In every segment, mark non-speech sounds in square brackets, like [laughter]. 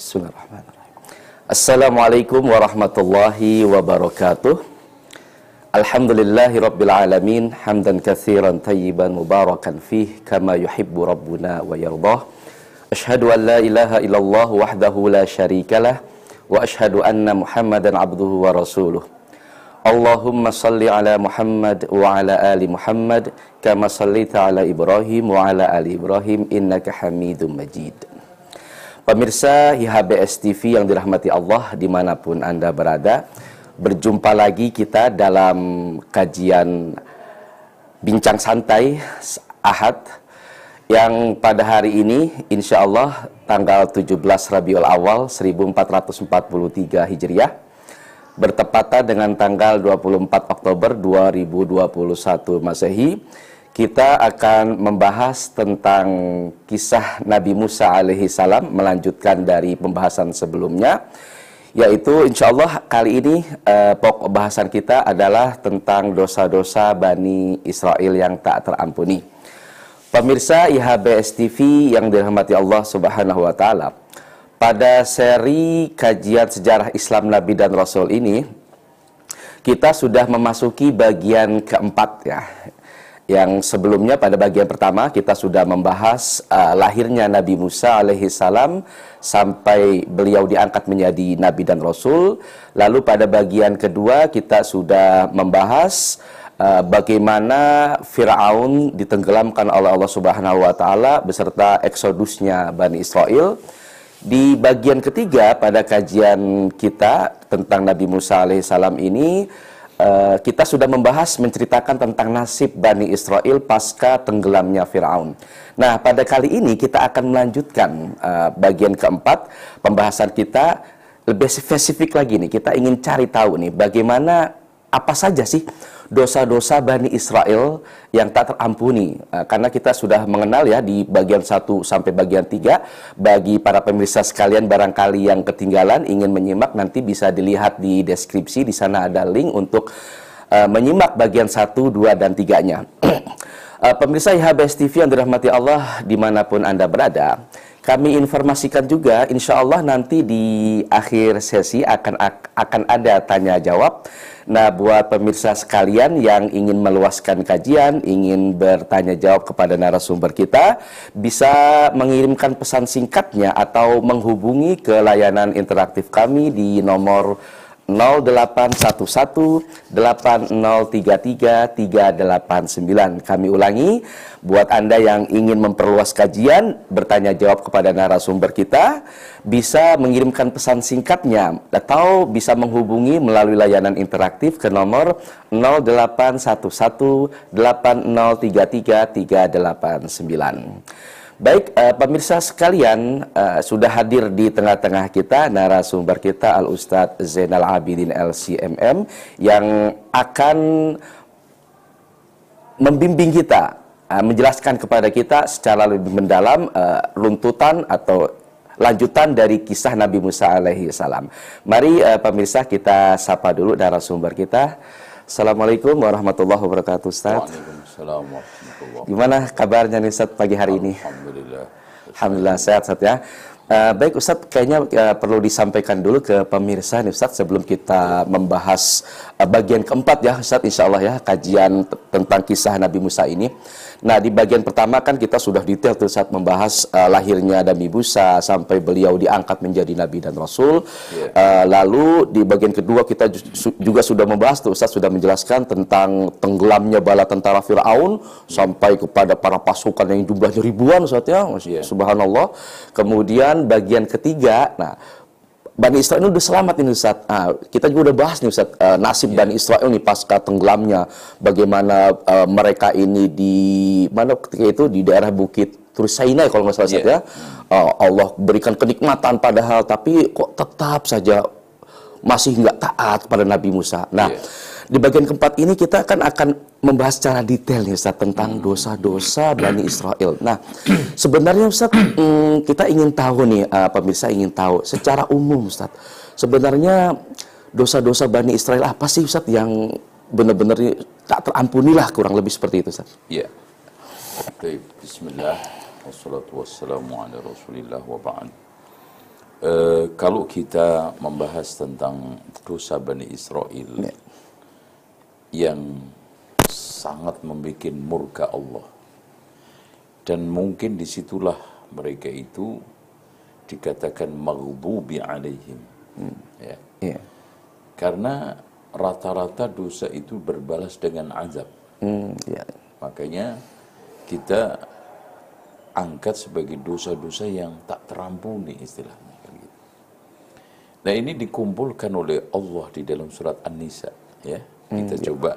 بسم الله الرحمن الرحيم السلام عليكم ورحمة الله وبركاته الحمد لله رب العالمين حمدا كثيرا طيبا مباركا فيه كما يحب ربنا ويرضاه أشهد أن لا إله إلا الله وحده لا شريك له وأشهد أن محمدا عبده ورسوله اللهم صل على محمد وعلى آل محمد كما صليت على إبراهيم وعلى آل إبراهيم إنك حميد مجيد Pemirsa IHBS TV yang dirahmati Allah di mana pun Anda berada, berjumpa lagi kita dalam kajian bincang santai Ahad yang pada hari ini insya Allah tanggal 17 Rabiul Awal 1443 Hijriah bertepatan dengan tanggal 24 Oktober 2021 Masehi kita akan membahas tentang kisah Nabi Musa alaihi salam melanjutkan dari pembahasan sebelumnya yaitu insya Allah kali ini eh, pokok bahasan kita adalah tentang dosa-dosa Bani Israel yang tak terampuni. Pemirsa IHBS TV yang dirahmati Allah Subhanahu wa taala. Pada seri kajian sejarah Islam Nabi dan Rasul ini kita sudah memasuki bagian keempat ya. Yang sebelumnya pada bagian pertama kita sudah membahas uh, lahirnya Nabi Musa alaihi salam sampai beliau diangkat menjadi nabi dan rasul. Lalu pada bagian kedua kita sudah membahas uh, bagaimana Firaun ditenggelamkan oleh Allah Subhanahu wa taala beserta eksodusnya Bani Israel. Di bagian ketiga pada kajian kita tentang Nabi Musa alaihissalam ini Eh, kita sudah membahas menceritakan tentang nasib Bani Israel pasca tenggelamnya Firaun. Nah, pada kali ini kita akan melanjutkan uh, bagian keempat pembahasan kita lebih spesifik lagi nih. Kita ingin cari tahu nih bagaimana apa saja sih dosa-dosa Bani Israel yang tak terampuni. Uh, karena kita sudah mengenal ya di bagian 1 sampai bagian 3. Bagi para pemirsa sekalian barangkali yang ketinggalan ingin menyimak nanti bisa dilihat di deskripsi. Di sana ada link untuk uh, menyimak bagian 1, 2, dan 3-nya. uh, [clears throat] pemirsa IHBS TV yang dirahmati Allah di mana pun Anda berada. Kami informasikan juga, insya Allah nanti di akhir sesi akan akan ada tanya jawab Nah, buat pemirsa sekalian yang ingin meluaskan kajian, ingin bertanya jawab kepada narasumber kita, bisa mengirimkan pesan singkatnya atau menghubungi ke layanan interaktif kami di nomor 0811 8033 389. Kami ulangi, buat Anda yang ingin memperluas kajian, bertanya jawab kepada narasumber kita, bisa mengirimkan pesan singkatnya atau bisa menghubungi melalui layanan interaktif ke nomor 0811 8033 389. Baik, uh, pemirsa sekalian, uh, sudah hadir di tengah-tengah kita narasumber kita Al Ustadz Zainal Abidin LCMM yang akan membimbing kita, uh, menjelaskan kepada kita secara lebih mendalam uh, runtutan atau lanjutan dari kisah Nabi Musa alaihi salam. Mari uh, pemirsa kita sapa dulu narasumber kita. Assalamualaikum warahmatullahi wabarakatuh, Ustaz. Waalaikumsalam Gimana kabarnya nih Ustaz pagi hari ini? Alhamdulillah. Alhamdulillah sehat Ustaz ya. Uh, baik Ustadz, kayaknya uh, perlu disampaikan dulu ke pemirsa nih Ustadz sebelum kita membahas uh, bagian keempat ya Ustadz insya Allah ya kajian tentang kisah Nabi Musa ini. Nah di bagian pertama kan kita sudah detail tuh saat membahas uh, lahirnya Nabi Musa sampai beliau diangkat menjadi Nabi dan Rasul. Yeah. Uh, lalu di bagian kedua kita juga sudah membahas tuh Ustadz sudah menjelaskan tentang tenggelamnya bala tentara Fir'aun yeah. sampai kepada para pasukan yang jumlahnya ribuan Ustadz ya. Yeah. Subhanallah. Kemudian bagian ketiga, nah Bani Israel ini udah selamat ini Ustaz. Nah, kita juga udah bahas nih Ustaz, uh, nasib yeah. Bani Israel nih pasca tenggelamnya. Bagaimana uh, mereka ini di mana ketika itu di daerah bukit Turus Sinai kalau nggak salah yeah. ya. Uh, Allah berikan kenikmatan padahal tapi kok tetap saja masih nggak taat pada Nabi Musa. Nah, yeah di bagian keempat ini kita akan akan membahas secara detail nih Ustaz tentang dosa-dosa Bani Israel. Nah, [clears throat] sebenarnya Ustaz hmm, [clears throat] kita ingin tahu nih uh, pemirsa ingin tahu secara umum Ustaz. Sebenarnya dosa-dosa Bani Israel apa sih Ustaz yang benar-benar tak terampuni lah kurang lebih seperti itu Ustaz. Iya. Baik, bismillah wassalatu wassalamu ala Rasulillah wa ba'd. Eh, kalau kita membahas tentang dosa Bani Israel Ya. Yang sangat membuat murka Allah dan mungkin di situlah mereka itu dikatakan maghdubi alaihim ya Iya. karena rata-rata dosa itu berbalas dengan azab Hmm, ya. makanya kita angkat sebagai dosa-dosa yang tak terampuni istilahnya kan gitu. Nah ini dikumpulkan oleh Allah di dalam surat An-Nisa ya. Kita coba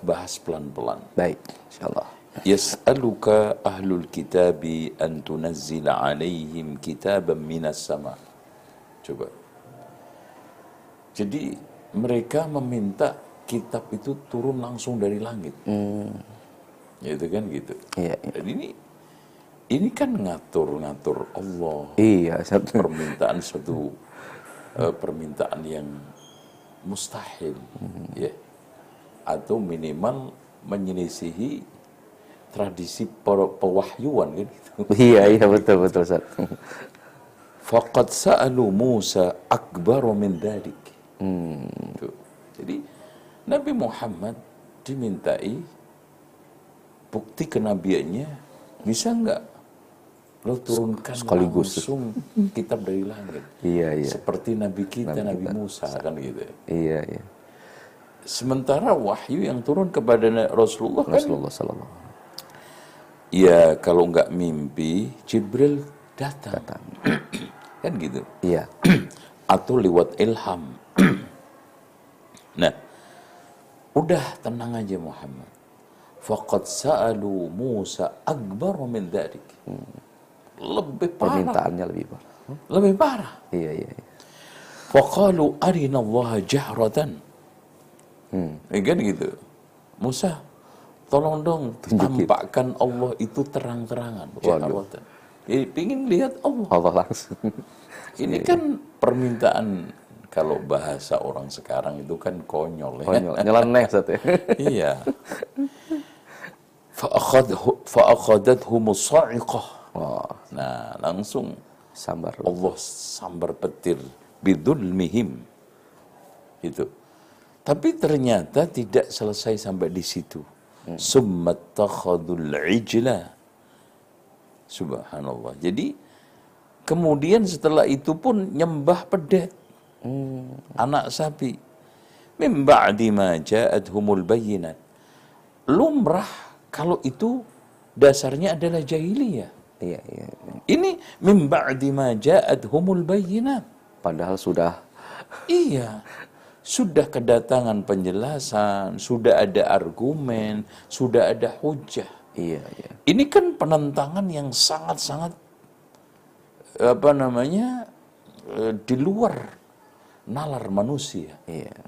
bahas pelan-pelan. Baik, insyaallah. Yas'aluka ahlul kitabi an tunazzila alaihim kitaban minas sama. Coba. Jadi mereka meminta kitab itu turun langsung dari langit. Ya itu kan gitu. Iya, iya. Dan ini ini kan ngatur-ngatur Allah Iya, satu. permintaan suatu eh, permintaan yang mustahil ya atau minimal menyelisihi tradisi pewahyuan kan gitu. Iya, iya betul betul Ustaz. Faqad sa'alu Musa akbaru min dhalik. Tuh. Jadi Nabi Muhammad dimintai bukti kenabiannya bisa enggak lo turunkan Sekaligus. langsung kitab dari langit. Iya, iya. Seperti Nabi kita, Nabi, Musa kan gitu. ya. Iya, iya. Sementara wahyu yang turun kepada Na- Rasulullah kan Rasulullah sallallahu ya kalau nggak mimpi Jibril datang. [clears throat] kan gitu. Iya. [clears throat] Atau lewat ilham. [clears throat] nah, udah tenang aja Muhammad. Faqad sa'alu Musa akbar min dzalik. Lebih parah. Permintaannya lebih parah. Lebih parah. Iya, iya. iya. Faqalu arina Allah jahratan. Hmm. Ya kan gitu. Musa, tolong dong tampakkan Allah itu terang-terangan. Jadi pingin lihat Allah. Allah langsung. [laughs] Ini kan permintaan kalau bahasa orang sekarang itu kan konyol ya. Konyol. Nyeleneh Ustaz ya. [laughs] iya. Fa'akhadathum sa'iqah. Wah, Nah, langsung sambar. Allah sambar petir bidulmihim. Itu. Tapi ternyata tidak selesai sampai di situ. Summattakhadul ijla. Subhanallah. Jadi kemudian setelah itu pun nyembah pedet. Anak sapi. Min ba'di ma ja'adhumul bayyinat. Lumrah kalau itu dasarnya adalah jahiliyah. Iya, iya. iya. Ini min ba'di ma ja'adhumul bayyinat. Padahal sudah Iya. Sudah kedatangan penjelasan, sudah ada argumen, sudah ada hujah. iya, iya. Ini kan penentangan yang sangat-sangat apa namanya eh, di luar nalar manusia. Iya.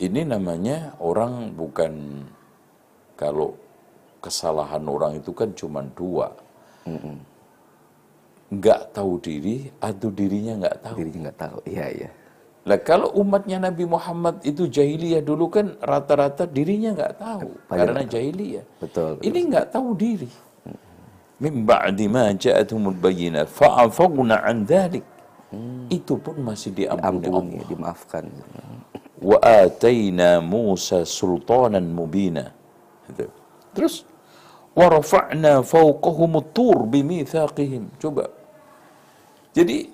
Ini namanya orang bukan kalau kesalahan orang itu kan cuma dua. Nggak tahu diri atau dirinya nggak tahu. Dirinya nggak tahu. Iya, iya. Lah kalau umatnya Nabi Muhammad itu jahiliyah dulu kan rata-rata dirinya nggak tahu Banyak karena jahiliyah. Betul, betul. Ini nggak tahu diri. Min ba'di ma ja'athumul bayyinat fa'afawna an dhalik. Itu pun masih diampuni Allah. Ampuni, dimaafkan. Wa atayna Musa sultanan mubina. Gitu. Terus wa rafa'na fawqahum tur bimithaqihim. Coba. Jadi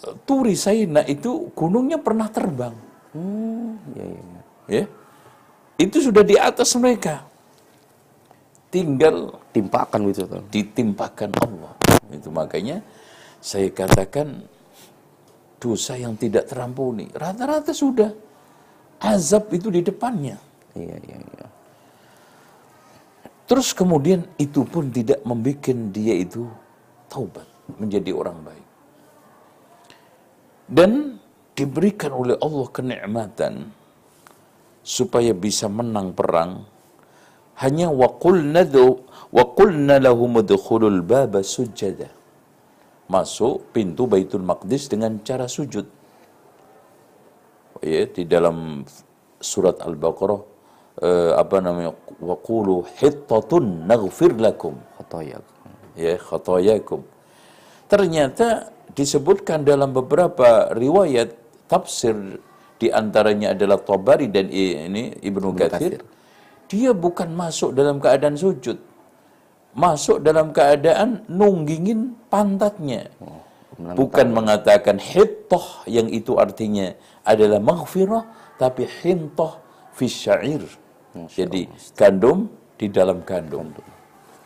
Turi Saina itu gunungnya pernah terbang. Hmm, iya, iya. iya. Ya. Itu sudah di atas mereka. Tinggal Timpakan gitu tuh. ditimpakan Allah. Itu makanya saya katakan dosa yang tidak terampuni. Rata-rata sudah azab itu di depannya. Iya, iya, iya. Terus kemudian itu pun tidak membuat dia itu taubat menjadi orang baik. Dan diberikan oleh Allah kenikmatan supaya bisa menang perang hanya dhu waqulna lahum udkhulul baba sujada. Masuk pintu Baitul Maqdis dengan cara sujud. Ya, di dalam surat Al-Baqarah eh, apa namanya waqulu hittatun naghfir lakum Khotoya. ya khatayakum. ternyata disebutkan dalam beberapa riwayat tafsir di antaranya adalah Tabari dan ini Ibnu Katsir. Dia bukan masuk dalam keadaan sujud. Masuk dalam keadaan nunggingin pantatnya. Bukan mengatakan hittah yang itu artinya adalah maghfirah tapi hintah fi syair. Jadi gandum di dalam gandum.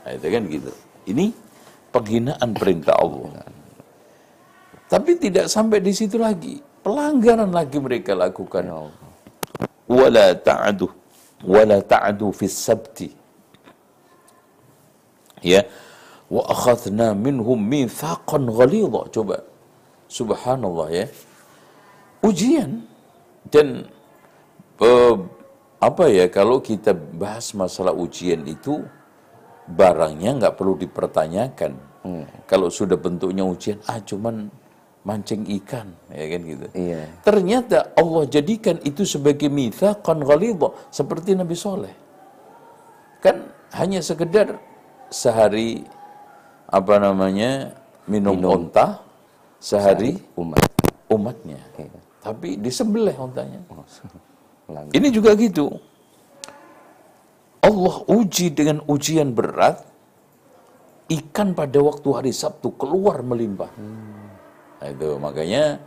Nah, itu kan gitu. Ini penghinaan perintah Allah. Tapi tidak sampai di situ lagi. Pelanggaran lagi mereka lakukan. Wala ta'adu. Wala ta'adu fi sabti. Ya. Wa akhadna minhum mithaqan ghalidha. Coba. Subhanallah ya. Ujian. Dan uh, apa ya kalau kita bahas masalah ujian itu barangnya nggak perlu dipertanyakan. Hmm. Kalau sudah bentuknya ujian, ah cuman mancing ikan, ya kan gitu. Iya. Ternyata Allah jadikan itu sebagai mitsaqan ghalidha seperti Nabi Soleh. Kan hanya sekedar sehari apa namanya minum, minum. onta sehari, sehari umat umatnya. Iya. Tapi disembelih ontanya. Oh, [laughs] Ini juga gitu. Allah uji dengan ujian berat, ikan pada waktu hari Sabtu keluar melimpah. Hmm. Nah, itu makanya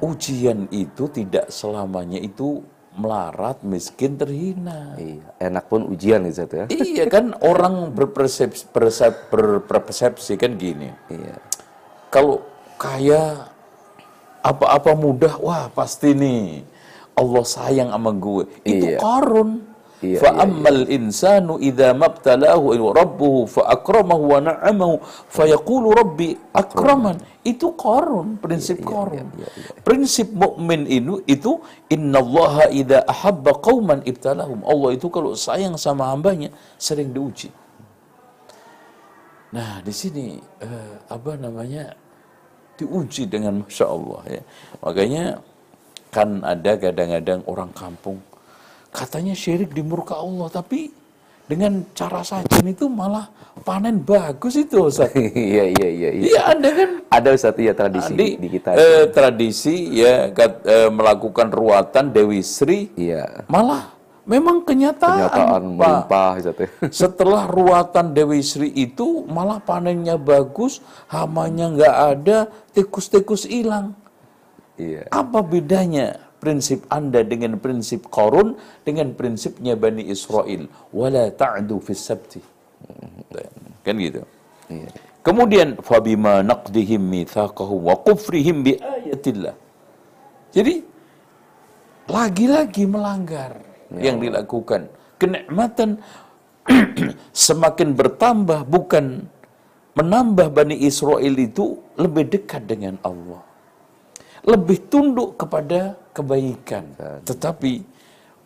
ujian itu tidak selamanya itu melarat, miskin, terhina. Iya, enak pun ujian itu ya. Iya kan orang berpersepsi, persep, berpersepsi kan gini. Iya. Kalau kaya apa-apa mudah, wah pasti nih Allah sayang sama gue. Itu iya. karun. Iya, fa iya, ammal iya. insanu idza mabtalahu rabbuhu fa akramahu wa na'amahu fa yaqulu rabbi akraman. Itu korun prinsip iya, korun iya, iya, iya, iya. prinsip mukmin itu itu innallaha idza ahabba qauman ibtalahum. Allah itu kalau sayang sama hambanya sering diuji. Nah di sini uh, apa namanya diuji dengan masya Allah ya. Makanya kan ada kadang-kadang orang kampung katanya syirik di murka Allah tapi dengan cara sajian itu malah panen bagus itu Ustaz. [laughs] iya iya iya. Iya Anda kan ada Ustaz ya tradisi di, di kita. Eh, tradisi ya kat, eh, melakukan ruatan Dewi Sri. Iya. Malah memang kenyataan, kenyataan melimpah Ustaz. Ya. [laughs] Setelah ruatan Dewi Sri itu malah panennya bagus, hamanya nggak ada, tikus-tikus hilang. Iya. Apa bedanya? Prinsip Anda dengan prinsip Qarun dengan prinsipnya Bani Israel. Wala ta'du fis sabti. Kan gitu. Iya. kemudian fabima naqdihim mitsaqahum wa kufrihim bi ayatillah. Jadi lagi-lagi melanggar ya. yang dilakukan. Kenikmatan [clears throat] semakin bertambah bukan menambah Bani Israel itu lebih dekat dengan Allah. Lebih tunduk kepada kebaikan. Tetapi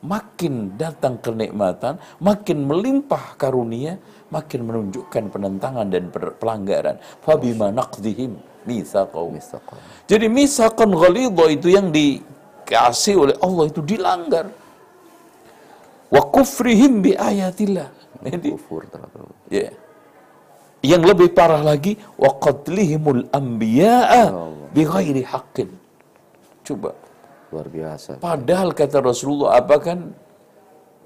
makin datang kenikmatan, makin melimpah karunia, makin menunjukkan penentangan dan pelanggaran. Fabima naqdihim mitsaqahum. Jadi misaqan ghalidha itu yang dikasih oleh Allah itu dilanggar. Wa kufrihim bi ayatillah. Jadi, kufur ya. Yang lebih parah lagi wa qatlihimul anbiya'a bi ghairi haqqin Coba. Luar biasa. Padahal kata Rasulullah apa kan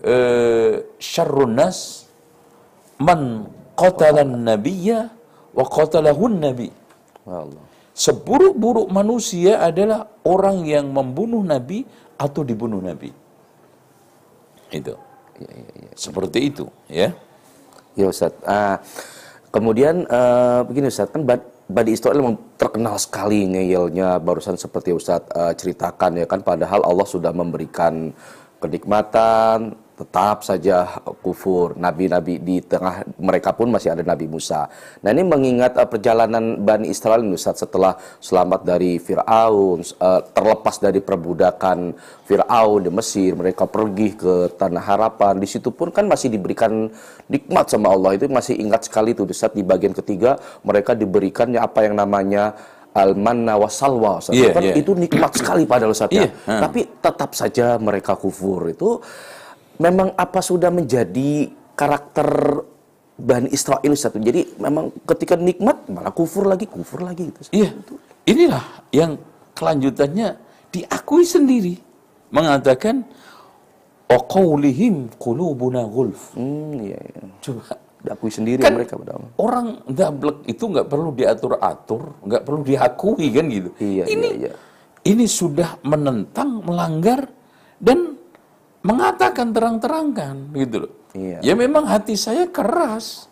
eh, syarrun nas man qatalan nabiyya wa qatalahun nabi. Allah. Seburuk-buruk manusia adalah orang yang membunuh nabi atau dibunuh nabi. Itu. Ya, ya, ya. Seperti itu, ya. Ya Ustaz. Ah, kemudian uh, begini Ustaz, kan Bani Israel memang terkenal sekali ngeyelnya barusan seperti Ustadz uh, ceritakan ya kan padahal Allah sudah memberikan kenikmatan tetap saja kufur nabi-nabi di tengah mereka pun masih ada Nabi Musa. Nah ini mengingat uh, perjalanan Bani Israel Ustaz setelah selamat dari Fir'aun, uh, terlepas dari perbudakan Fir'aun di Mesir, mereka pergi ke Tanah Harapan. Di situ pun kan masih diberikan nikmat sama Allah. Itu masih ingat sekali tuh Ustaz di bagian ketiga mereka diberikannya apa yang namanya al-manna wasalwa. Yeah, kan yeah. itu nikmat sekali pada Ustaz yeah. ya. Hmm. Tapi tetap saja mereka kufur. Itu memang apa sudah menjadi karakter Bani Israel satu. Jadi memang ketika nikmat malah kufur lagi, kufur lagi gitu. Iya. Inilah yang kelanjutannya diakui sendiri mengatakan Oqaulihim qulubuna gulf. Hmm, iya, iya. Coba diakui sendiri kan mereka pada Orang dablek itu nggak perlu diatur-atur, nggak perlu diakui kan gitu. Iya, iya ini, iya, iya. Ini sudah menentang, melanggar dan mengatakan terang-terangkan gitu loh. Iya. Ya memang hati saya keras.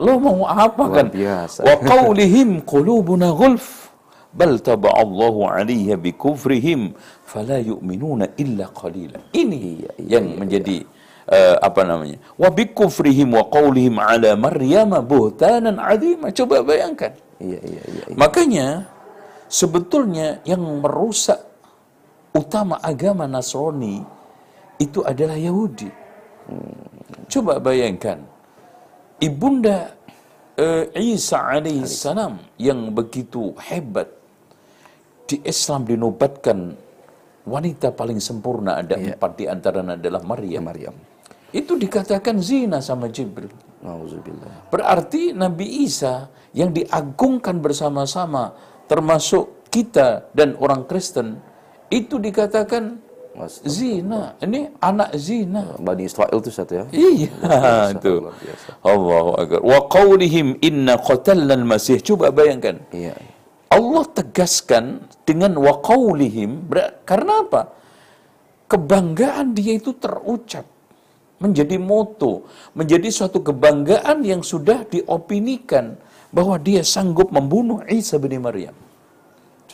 Lo mau apa Luar kan? biasa. Wa qawlihim qulubuna gulf bal taba'allahu 'alayha bikufrihim fala yu'minuna illa qalila. Ini Iya, iya, yang menjadi eh, apa namanya? Wa bikufrihim wa qawlihim 'ala Maryam buhtanan 'azima. Coba bayangkan. Iya, iya, iya. iya. Makanya sebetulnya yang merusak utama agama Nasrani itu adalah Yahudi. Coba bayangkan, ibunda eh, Isa alaihissalam yang begitu hebat di Islam dinobatkan wanita paling sempurna ada empat di antaranya adalah Ya Maryam. Maryam. Itu dikatakan zina sama Jibril. Berarti Nabi Isa yang diagungkan bersama-sama termasuk kita dan orang Kristen itu dikatakan zina. Ini anak zina. Bani Israel itu satu ya. Iya, [laughs] itu. Allahu akbar. Wa qaulihim inna qatalna al-masih. Coba bayangkan. Iya. Allah tegaskan dengan wa qaulihim karena apa? Kebanggaan dia itu terucap menjadi moto, menjadi suatu kebanggaan yang sudah diopinikan bahwa dia sanggup membunuh Isa bin Maryam.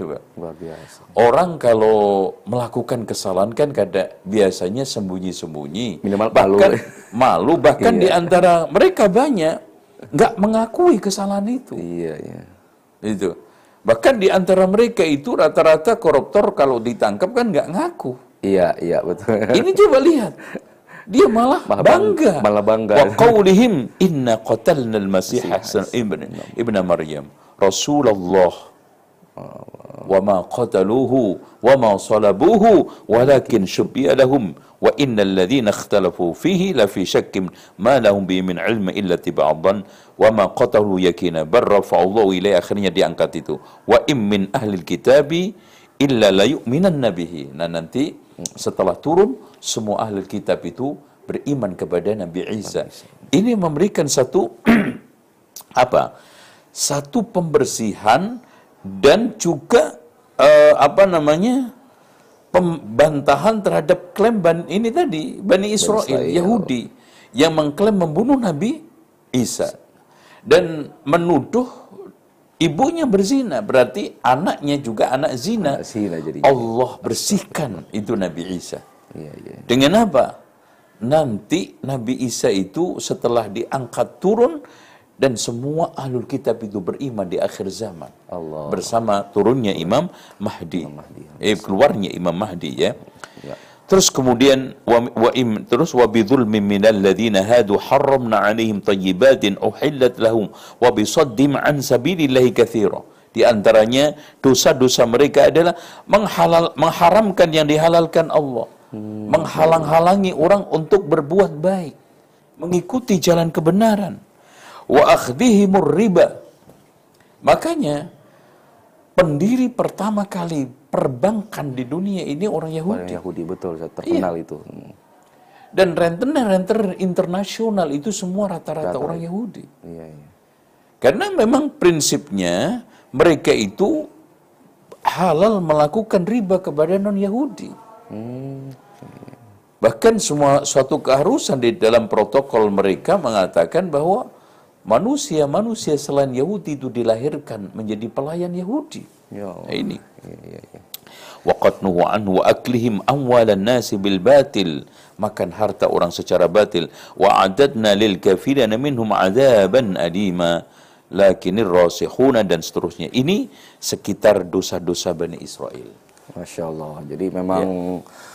Coba. Luar biasa. Orang kalau melakukan kesalahan kan kada biasanya sembunyi-sembunyi. Minimal bahkan malu. malu bahkan Iya. di antara mereka banyak nggak mengakui kesalahan itu. Iya, iya. Itu. Bahkan di antara mereka itu rata-rata koruptor kalau ditangkap kan nggak ngaku. Iya, iya betul. Ini coba lihat. Dia malah, Malah bangga. bang- malah bangga. Wa qaulihim inna qatalna al-masih ibn ibn Maryam Rasulullah wa ma salabuhu walakin syubbiha lahum wa innal ladzina ikhtalafu fihi la fi syakkin ma lahum bi min ilmi illa tiba'an wa ma qatalu yakina bar rafa'allahu ilai akhirnya diangkat itu wa im min ahlil kitabi illa la yu'minanna bihi nah nanti setelah turun semua ahli kitab itu beriman kepada Nabi Isa. Ini memberikan satu [clears throat] apa? Satu pembersihan dan juga eh, apa namanya pembantahan terhadap klaim ban ini tadi Bani Israel, Israel. Yahudi yang mengklaim membunuh Nabi Isa dan menuduh ibunya berzina berarti anaknya juga anak zina Anak zina jadinya. Allah bersihkan itu Nabi Isa Iya, iya. dengan apa? Nanti Nabi Isa itu setelah diangkat turun dan semua ahlul kitab itu beriman di akhir zaman. Allah. Bersama turunnya Imam Mahdi. Mahdi. Eh, keluarnya Imam Mahdi ya. Ya. Terus kemudian wa, wa im, terus wa bidzulmin minal ladzina hadu harramna 'alaihim thayyibatin uhillat lahum wa bisaddim an sabilillahi katsira. Di antaranya dosa-dosa mereka adalah menghalal mengharamkan yang dihalalkan Allah. Menghalang-halangi orang untuk berbuat baik, mengikuti jalan kebenaran. Wa akhdhihimur riba. Makanya pendiri pertama kali perbankan di dunia ini orang Orang Yahudi. Yahudi betul, saya terkenal Iya. itu. Dan rentenir-rentenir internasional itu semua rata-rata Rata. orang Yahudi. Iya, iya. Karena memang prinsipnya mereka itu halal melakukan riba kepada non-Yahudi. Hmm. Bahkan semua suatu keharusan di dalam protokol mereka mengatakan bahwa manusia-manusia selain Yahudi itu dilahirkan menjadi pelayan Yahudi. Ya Nah, ini. Iya. Waqad nuhu anhu aklihim amwalan nasi bil batil makan harta orang secara batil wa adadna lil kafirina minhum adaban alima lakinir rasikhuna dan seterusnya ini sekitar dosa-dosa Bani Israel Masya Allah. Jadi memang Ya.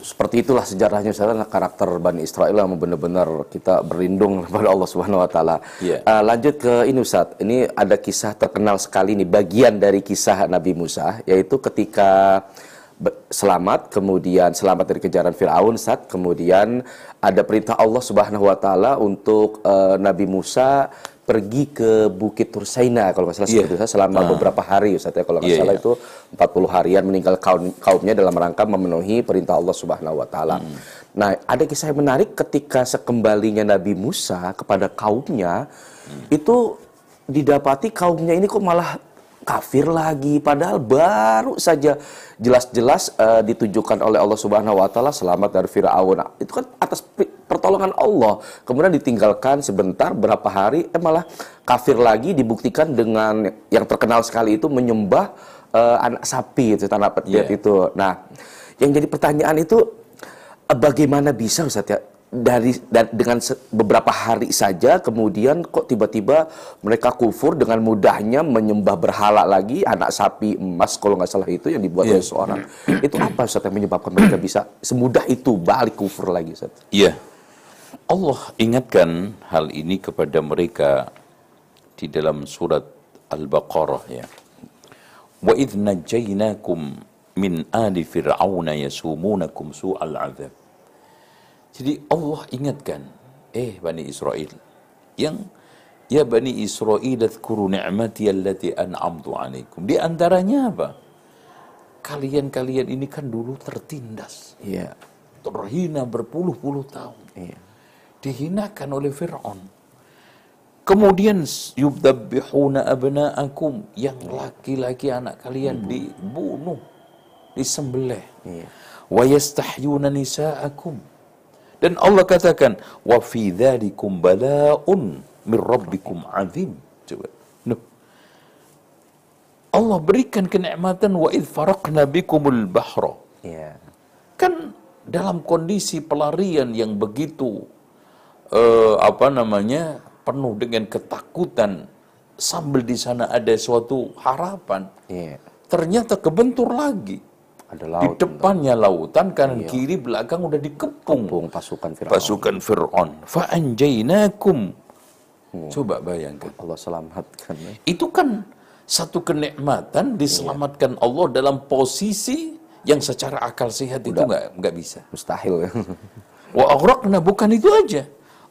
Seperti itulah sejarahnya Ustaz, karakter Bani Israel yang benar-benar kita berlindung [laughs] kepada Allah Subhanahu wa taala. Ya. Eh, lanjut ke ini Ustaz. Ini ada kisah terkenal sekali nih bagian dari kisah Nabi Musa yaitu ketika selamat, kemudian selamat dari kejaran Firaun, saat kemudian ada perintah Allah Subhanahu wa taala untuk eh, Nabi Musa pergi ke Bukit Tursaina kalau nggak salah Iya. seperti itu selama beberapa hari Ustaz ya kalau nggak Iya, salah iya. itu 40 harian meninggal kaum kaumnya dalam rangka memenuhi perintah Allah Subhanahu wa taala. Hmm. Nah, ada kisah yang menarik ketika sekembalinya Nabi Musa kepada kaumnya Hmm. itu didapati kaumnya ini kok malah kafir lagi padahal baru saja jelas-jelas eh, ditunjukkan oleh Allah Subhanahu wa taala selamat dari Firaun. Nah, Itu kan atas pertolongan Allah. Kemudian ditinggalkan sebentar berapa hari eh malah kafir lagi dibuktikan dengan yang terkenal sekali itu menyembah eh, anak sapi itu tanah petir Iya. itu. Nah, yang jadi pertanyaan itu eh, bagaimana bisa Ustaz ya dari da- dengan se- beberapa hari saja kemudian kok tiba-tiba mereka kufur dengan mudahnya menyembah berhala lagi anak sapi emas kalau nggak salah itu yang dibuat Iya. oleh seorang itu apa Ustaz yang menyebabkan mereka bisa semudah itu balik kufur lagi Ustaz Iya. Allah ingatkan hal ini kepada mereka di dalam surat Al-Baqarah ya. Wa idh najaynakum min ali fir'auna yasumunakum su'al azab. Jadi Allah ingatkan, eh Bani Israel, yang ya Bani Israel adhkuru ni'mati allati an'amtu alaikum. Di antaranya apa? Kalian-kalian ini kan dulu tertindas iya terhina berpuluh-puluh tahun. iya Dihinakan oleh Fir'aun. Kemudian yubdabbihuna abna'akum yang laki-laki anak kalian dibunuh, disembelih. iya Wa yastahyuna nisa'akum. Dan Allah katakan, wa fi dzalikum bala'un min rabbikum azim. Coba. Nuh. Allah berikan kenikmatan wa id faraqna bikumul bahra. iya Kan dalam kondisi pelarian yang begitu eh, apa namanya penuh dengan ketakutan sambil di sana ada suatu harapan iya ternyata kebentur lagi ada di laut depannya lautan kanan kiri belakang udah dikepung. Bung pasukan Firaun. Pasukan Fir'aun. Fa'anjainakum coba bayangkan. Allah selamatkan ya. itu kan satu kenikmatan diselamatkan Allah dalam posisi yang secara akal sehat itu nggak nggak bisa. Mustahil ya. Wa aghraqna bukan itu aja.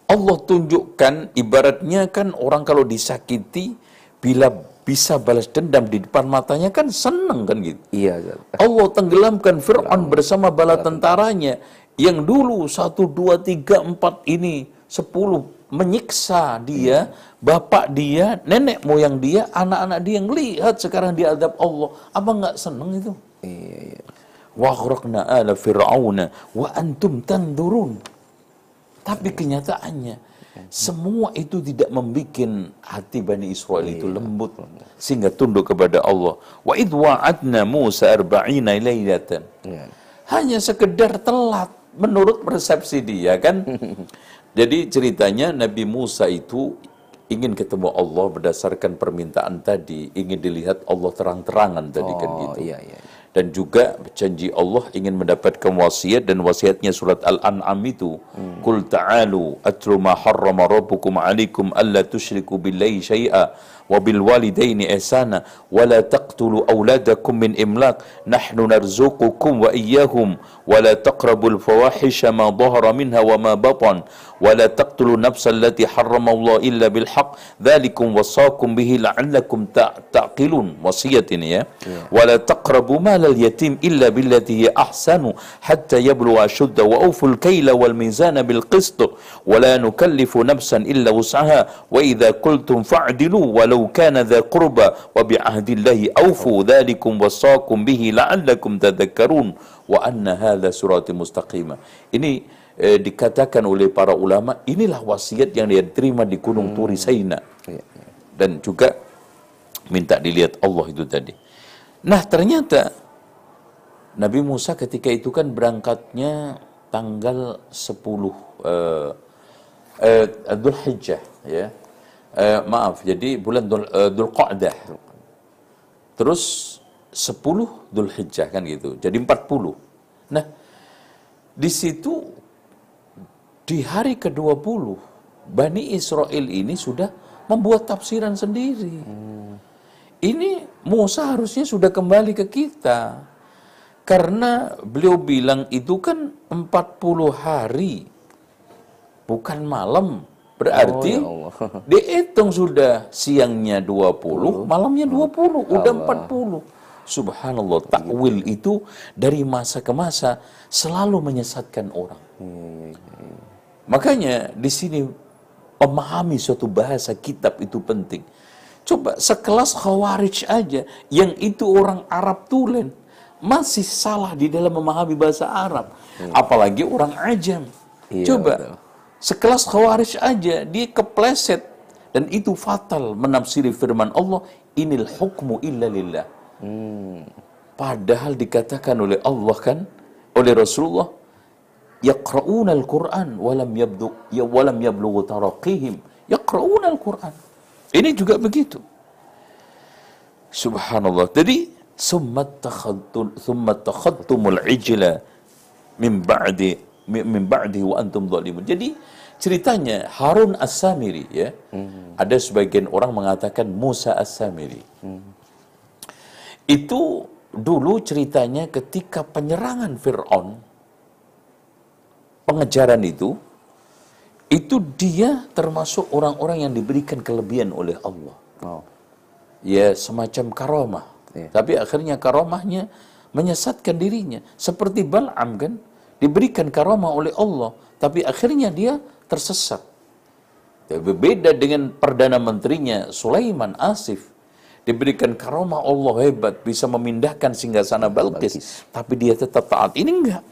Allah tunjukkan ibaratnya kan orang kalau disakiti bila bisa balas dendam di depan matanya kan seneng kan gitu. iya. Allah tenggelamkan Fir'aun bersama bala tentaranya yang dulu satu dua tiga empat ini sepuluh menyiksa dia, bapak dia, nenek moyang dia, anak-anak dia yang lihat sekarang diadab Allah. Apa nggak seneng itu? iya iya wa aghraqna ala fir'auna wa antum tandurun. Tapi kenyataannya semua itu tidak membuat hati Bani Israel itu lembut sehingga tunduk kepada Allah. Wa idh wa'adna Musa arba'ina lailatan. iya Hanya sekedar telat menurut persepsi dia kan. [laughs] Jadi ceritanya Nabi Musa itu ingin ketemu Allah berdasarkan permintaan tadi, ingin dilihat Allah terang-terangan tadi kan oh gitu iya iya dan juga janji Allah ingin mendapatkan wasiat dan wasiatnya surat Al-An'am itu. Qul ta'alu atlu ma harrama rabbukum 'alaikum alla tusyriku billahi syai'a وبالوالدين إحسانا ولا تقتلوا أولادكم من إملاق. نحن نرزقكم وإياهم. ولا تقربوا الفواحش ما ظهر منها وما بطن. ولا تقتلوا النفس التي حرم الله إلا بالحق. ذلكم وصاكم به لعلكم تعقلون. وصية يا. ولا تقربوا مال اليتيم إلا بالتي هي أحسن حتى يبلغ أشده وأوفوا الكيل والميزان بالقسط. ولا نكلف نفسا إلا وسعها. وإذا قلتم فاعدلوا ولا ولو كان ذا قربى وبعهد الله أوفوا ذلكم وصاكم به لعلكم تذكرون وأن هذا صراط مستقيما ini eh, dikatakan oleh para ulama inilah wasiat yang dia terima di Gunung Turi Saina iya iya dan juga minta dilihat Allah itu tadi. Nah ternyata Nabi Musa ketika itu kan berangkatnya tanggal 10 eh, eh, Dhul Hijjah ya. Eh, maaf, jadi bulan Dhul, eh, Dhul Qa'dah. Terus 10 Dhul Hijjah kan gitu. Jadi 40. Nah, di situ di hari ke-20 Bani Israel ini sudah membuat tafsiran sendiri. Ini Musa harusnya sudah kembali ke kita. Karena beliau bilang itu kan 40 hari, bukan malam. Berarti Oh, ya Allah. [laughs] dihitung sudah siangnya 20, malamnya 20, udah 40. Subhanallah, takwil itu dari masa ke masa selalu menyesatkan orang. Makanya di sini memahami suatu bahasa kitab itu penting. Coba sekelas khawarij aja yang itu orang Arab tulen masih salah di dalam memahami bahasa Arab, apalagi orang ajam. Iya, Coba betul. Sekelas khawarij aja dia kepleset dan itu fatal menafsiri firman Allah inil hukmu illa lillah. Padahal dikatakan oleh Allah kan oleh Rasulullah yaqra'una al-Qur'an walam yabdu ya walam yablughu taraqihim yaqra'una al-Qur'an. Ini juga begitu. Subhanallah. Jadi summa takhadtum summa takhadtumul ijla min ba'di min min ba'di wa antum zalimun. Jadi ceritanya Harun As-Samiri ya. Ada sebagian orang mengatakan Musa As-Samiri. Itu dulu ceritanya ketika penyerangan Fir'aun pengejaran itu itu dia termasuk orang-orang yang diberikan kelebihan oleh Allah. Oh. Ya semacam karomah. Iya. Tapi akhirnya karomahnya menyesatkan dirinya. Seperti Bal'am kan, diberikan karomah oleh Allah, tapi akhirnya dia tersesat. Ya, Berbeda dengan Perdana Menterinya Sulaiman Asif. Diberikan karomah Allah hebat, bisa memindahkan singgasana Balkis. Tapi dia tetap taat. Ini enggak.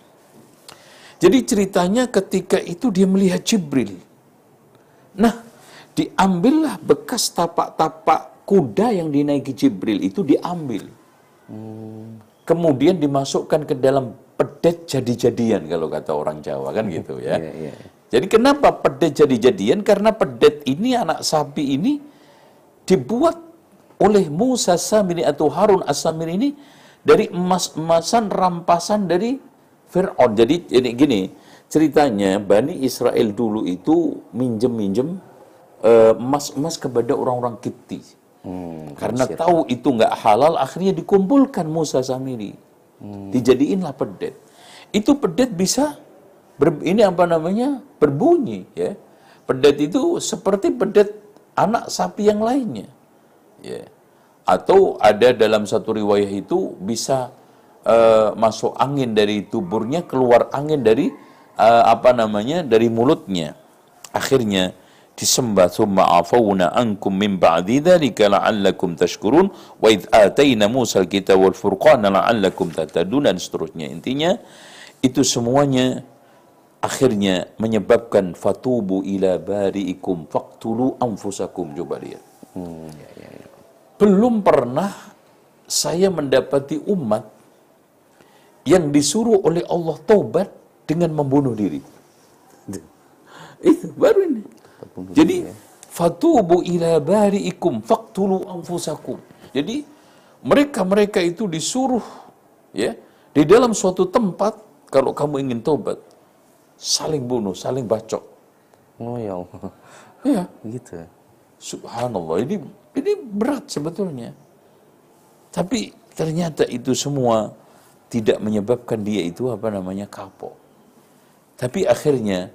Jadi ceritanya ketika itu dia melihat Jibril. Nah, diambillah bekas tapak-tapak kuda yang dinaiki Jibril itu diambil. Kemudian dimasukkan ke dalam pedet jadi-jadian kalau kata orang Jawa kan [laughs] gitu ya. Iya, iya. Jadi kenapa pedet jadi-jadian? Karena pedet ini anak sapi ini dibuat oleh Musa Samiri atau Harun As-Samiri ini dari emas-emasan rampasan dari Fir'aun. Jadi ini gini, ceritanya Bani Israel dulu itu minjem-minjem eh, emas-emas kepada orang-orang Kipti. Hmm, Karena tahu itu nggak halal, akhirnya dikumpulkan Musa Samiri. Dijadiinlah pedet. Itu pedet bisa ber- ini apa namanya berbunyi ya. Pedet itu seperti pedet anak sapi yang lainnya. Ya. Atau ada dalam satu riwayah itu bisa eh, masuk angin dari tuburnya, keluar angin dari eh, apa namanya dari mulutnya. Akhirnya disembah thumma afawna ankum min ba'di dzalika la'allakum tashkurun wa idh atayna Musa al-kitaba wal furqana la'allakum tahtadun dan seterusnya. Intinya itu semuanya akhirnya menyebabkan fatubu ila bari'ikum faqtulu anfusakum coba lihat. Hmm, ya, ya, ya. Belum pernah saya mendapati umat yang disuruh oleh Allah taubat dengan membunuh diri. Itu baru ini. Bunuh Jadi diri, ya. fatubu ila bari'ikum faqtulu anfusakum. Jadi mereka-mereka itu disuruh ya di dalam suatu tempat kalau kamu ingin tobat saling bunuh, saling bacok. Oh ya Allah. Ya, Gitu. subhanallah. Ini ini berat sebetulnya. Tapi ternyata itu semua tidak menyebabkan dia itu apa namanya kapok. Tapi akhirnya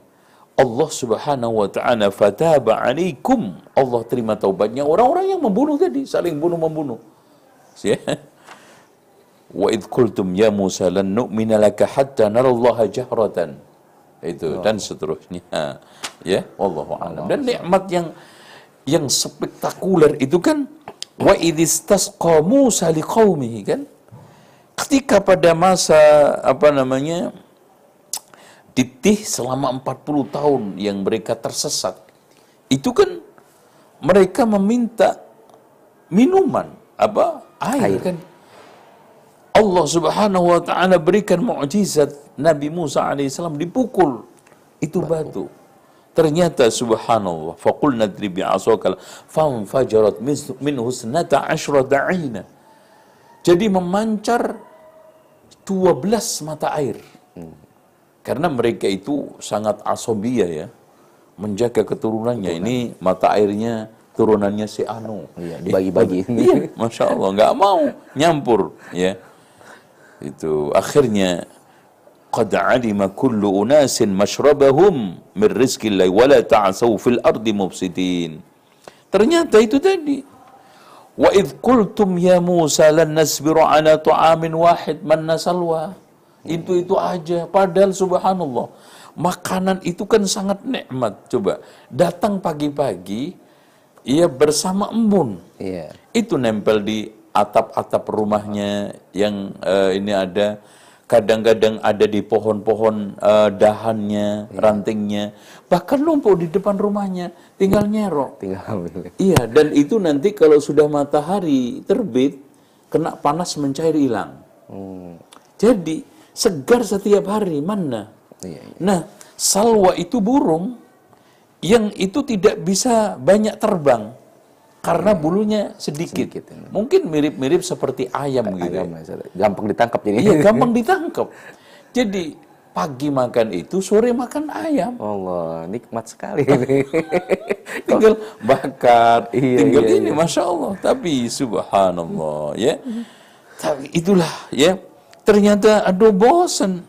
Allah Subhanahu wa taala fataba alaikum. Allah terima taubatnya orang-orang yang membunuh tadi, saling bunuh membunuh. Ya. Wa id qultum ya Musa lan nu'mina laka hatta narallaha jahratan. Itu dan seterusnya. Ya, wallahu a'lam. Dan nikmat yang yang spektakuler itu kan wa idistasqa Musa liqaumihi kan ketika pada masa apa namanya titih selama 40 tahun yang mereka tersesat itu kan mereka meminta minuman apa air, Air. kan Allah Subhanahu wa taala berikan mukjizat Nabi Musa alaihissalam dipukul itu batu. Ternyata subhanallah faqulna dribi asakal fanfajarat minhu snata asyrata aina. Jadi memancar 12 mata air. Karena mereka itu sangat asobia ya. Menjaga keturunannya. Ini mata airnya turunannya si Anu. Iya, dibagi-bagi. [laughs] Iya, Masya Allah, nggak mau nyampur. ya. Itu akhirnya qad alima kullu unasin mashrabahum min rizqillahi wa la ta'asaw fil ardi mufsidin. Ternyata itu tadi. Wa idh qultum ya Musa lan nasbiru ala ta'amin wahid man nasalwa. Itu itu aja. Padahal subhanallah, makanan itu kan sangat nikmat. Coba datang pagi-pagi, ia bersama embun. Iya. Itu nempel di atap-atap rumahnya yang eh, ini ada kadang-kadang ada di pohon-pohon eh, dahannya, rantingnya, bahkan numpuk di depan rumahnya, tinggal nyerok. Tinggal ambil. Iya, dan itu nanti kalau sudah matahari terbit, kena panas mencair hilang. Hmm. Jadi segar setiap hari mana? Iya, iya. Nah, salwa itu burung yang itu tidak bisa banyak terbang karena bulunya sedikit. Sedikit, ini. Mungkin mirip-mirip seperti ayam gitu. Agak Mas. Gampang ditangkap jadi. Iya, [laughs] gampang ditangkap. Jadi pagi makan itu, sore makan ayam. Allah, nikmat sekali ini. [laughs] tinggal [laughs] bakar, Iya, tinggal iya, ini, masya Allah. Tapi subhanallah, ya. Tapi itulah, ya. Ternyata aduh bosan.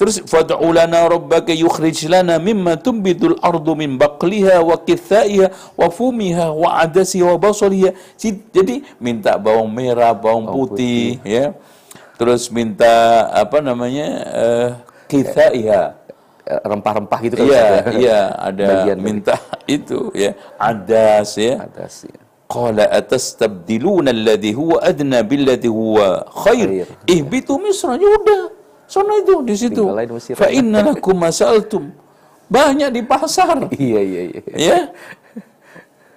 Terus fad'u lana rabbaka yukhrij lana mimma tumbitul ardu min baqliha wa kithaiha wa fumiha wa adasiha wa basaliha. Jadi minta bawang merah, bawang putih, ya. Terus minta apa namanya? eh kithaiha. Eh, Rempah-rempah gitu kan. Iya, ya? iya, ada Bagian minta [laughs] itu ya, adas ya. atas ya. Qala atastabdiluna alladhi huwa adna billadhi huwa khair. Ihbitu Misra. Ya udah. Sana itu di situ. Fa inna lakum masaltum. Banyak di pasar. Iya, iya, iya. ya.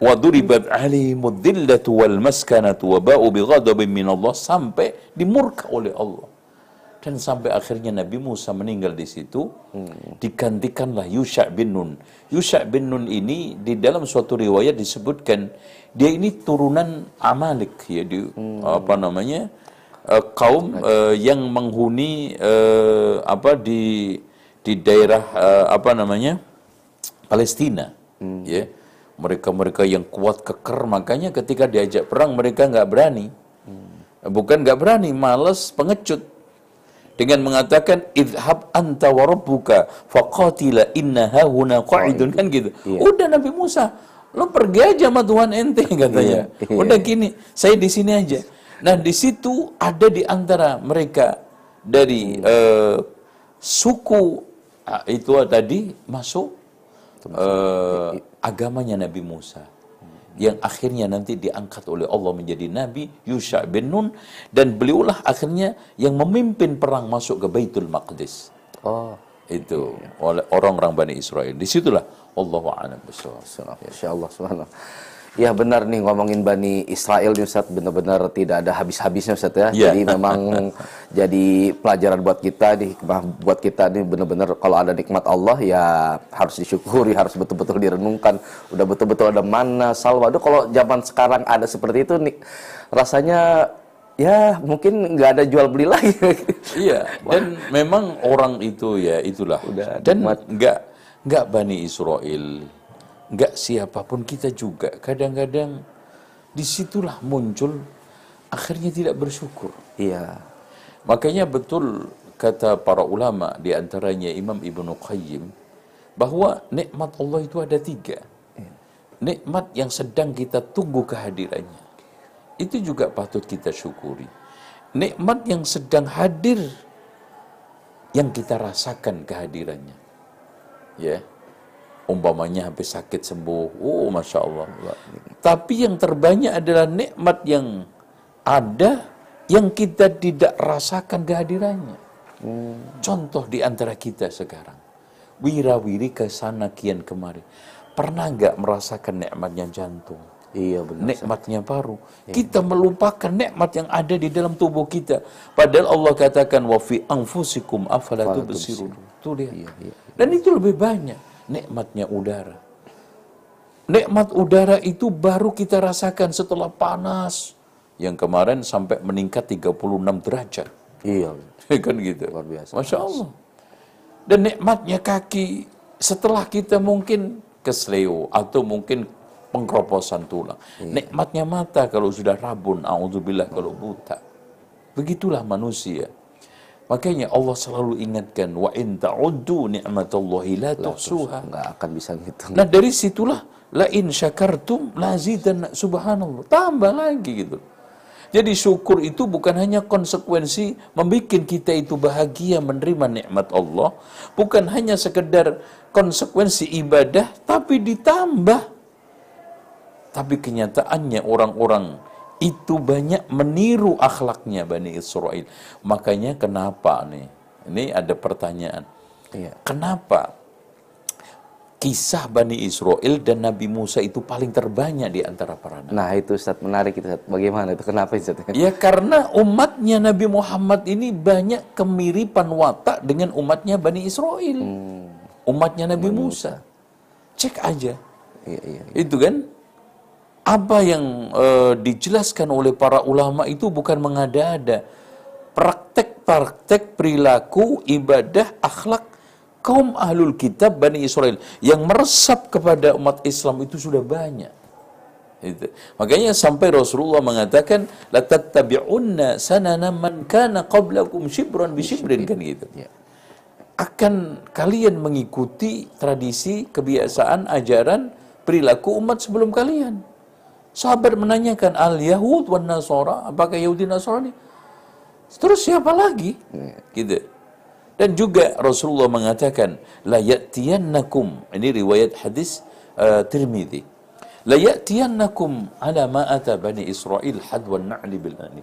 Wa duribat alimud dhillatu wal maskanatu wa ba'u bighadabin min Allah sampai dimurka oleh Allah. Dan sampai akhirnya Nabi Musa meninggal di situ, digantikanlah Yusha bin Nun. Yusha bin Nun ini di dalam suatu riwayat disebutkan dia ini turunan Amalik ya di apa namanya eh, kaum eh, yang menghuni eh, apa di di daerah eh, apa namanya Palestina ya. Mereka-mereka yang kuat keker makanya ketika diajak perang mereka nggak berani. Bukan nggak berani malas pengecut. Dengan mengatakan idhab anta wa rabbuka faqatila inna hahuna qa'idun. kan gitu. Iya. udah Nabi Musa lo pergi aja sama Tuhan ente [laughs] katanya. Iya, iya. udah gini saya di sini aja. Nah di situ ada di antara mereka dari eh, suku ah, itu tadi masuk eh, agamanya Nabi Musa yang akhirnya nanti diangkat oleh Allah menjadi nabi Yusha bin Nun dan beliaulah akhirnya yang memimpin perang masuk ke Baitul Maqdis. Oh, itu oleh orang-orang Bani Israel. Di situlah Allah a'lam bishawab. Masya Allah, subhanallah. Ya benar nih ngomongin Bani Israel nih Ustaz, benar-benar tidak ada habis-habisnya Ustaz ya. Iya. Jadi memang [laughs] jadi pelajaran buat kita, nih, buat kita nih benar-benar kalau ada nikmat Allah ya harus disyukuri, harus betul-betul direnungkan. Udah betul-betul ada mana, salwa. Aduh kalau zaman sekarang ada seperti itu nih rasanya ya mungkin nggak ada jual beli lagi. Iya, dan memang orang itu ya itulah. Udah dan nikmat. nggak nggak Bani Israel, nggak siapa pun kita juga. Kadang-kadang di situlah muncul akhirnya tidak bersyukur. Iya. Makanya betul kata para ulama di antaranya Imam Ibnu Qayyim bahwa nikmat Allah itu ada tiga. Nikmat yang sedang kita tunggu kehadirannya. Itu juga patut kita syukuri. Nikmat yang sedang hadir yang kita rasakan kehadirannya. Ya. Umpamanya habis sakit sembuh. Oh, Masya Allah. Tapi yang terbanyak adalah nikmat yang ada yang kita tidak rasakan kehadirannya. Contoh di antara kita sekarang. Wirawiri ke sana kian kemari. Pernah nggak merasakan nikmatnya jantung? Iya benar. nikmatnya paru. Kita melupakan nikmat yang ada di dalam tubuh kita. Padahal Allah katakan wa fi anfusikum afala tubsirun. Tuh lihat. Iya, iya. Dan itu lebih banyak nikmatnya udara. Nikmat udara itu baru kita rasakan setelah panas. Yang kemarin sampai meningkat 36 derajat. Iya. [laughs] kan gitu. Luar biasa. Masya Allah. Dan nikmatnya kaki setelah kita mungkin kesleo atau mungkin pengkeroposan tulang. Iya. Nikmatnya mata kalau sudah rabun, auzubillah kalau buta. Begitulah manusia. Makanya Allah selalu ingatkan wa in ta'uddu ni'matallahi la tuhsuha. nggak akan bisa ngitung. Nah dari situlah la in syakartum lazidan subhanallah tambah lagi gitu. Jadi syukur itu bukan hanya konsekuensi membuat kita itu bahagia menerima nikmat Allah, bukan hanya sekedar konsekuensi ibadah, tapi ditambah. Tapi kenyataannya orang-orang itu banyak meniru akhlaknya Bani Israel. Makanya kenapa nih? Ini ada pertanyaan. Iya. Kenapa kisah Bani Israel dan Nabi Musa itu paling terbanyak di antara para nabi? Nah itu Ustaz menarik itu Ustaz. Bagaimana itu? Kenapa Ustaz? [laughs] Ya karena umatnya Nabi Muhammad ini banyak kemiripan watak dengan umatnya Bani Israel. Umatnya Nabi Musa. Cek aja. Iya, iya. Itu kan apa yang eh, dijelaskan oleh para ulama itu bukan mengada-ada. Praktek-praktek perilaku, ibadah, akhlak kaum ahlul kitab Bani Israel yang meresap kepada umat Islam itu sudah banyak. Itu. Makanya sampai Rasulullah mengatakan la tattabi'unna sanana man kana qablakum shibran bi shibrin kan gitu. Ya. Akan kalian mengikuti tradisi, kebiasaan, ajaran, perilaku umat sebelum kalian. Sahabat menanyakan al Yahud wan Nasara, apakah Yahudi Nasrani? Terus siapa lagi? Gitu. Dan juga Rasulullah mengatakan la ya'tiyannakum ini riwayat hadis uh, Tirmidzi. La ya'tiyannakum ala ma ata bani Israel hadwan na'li bil ani.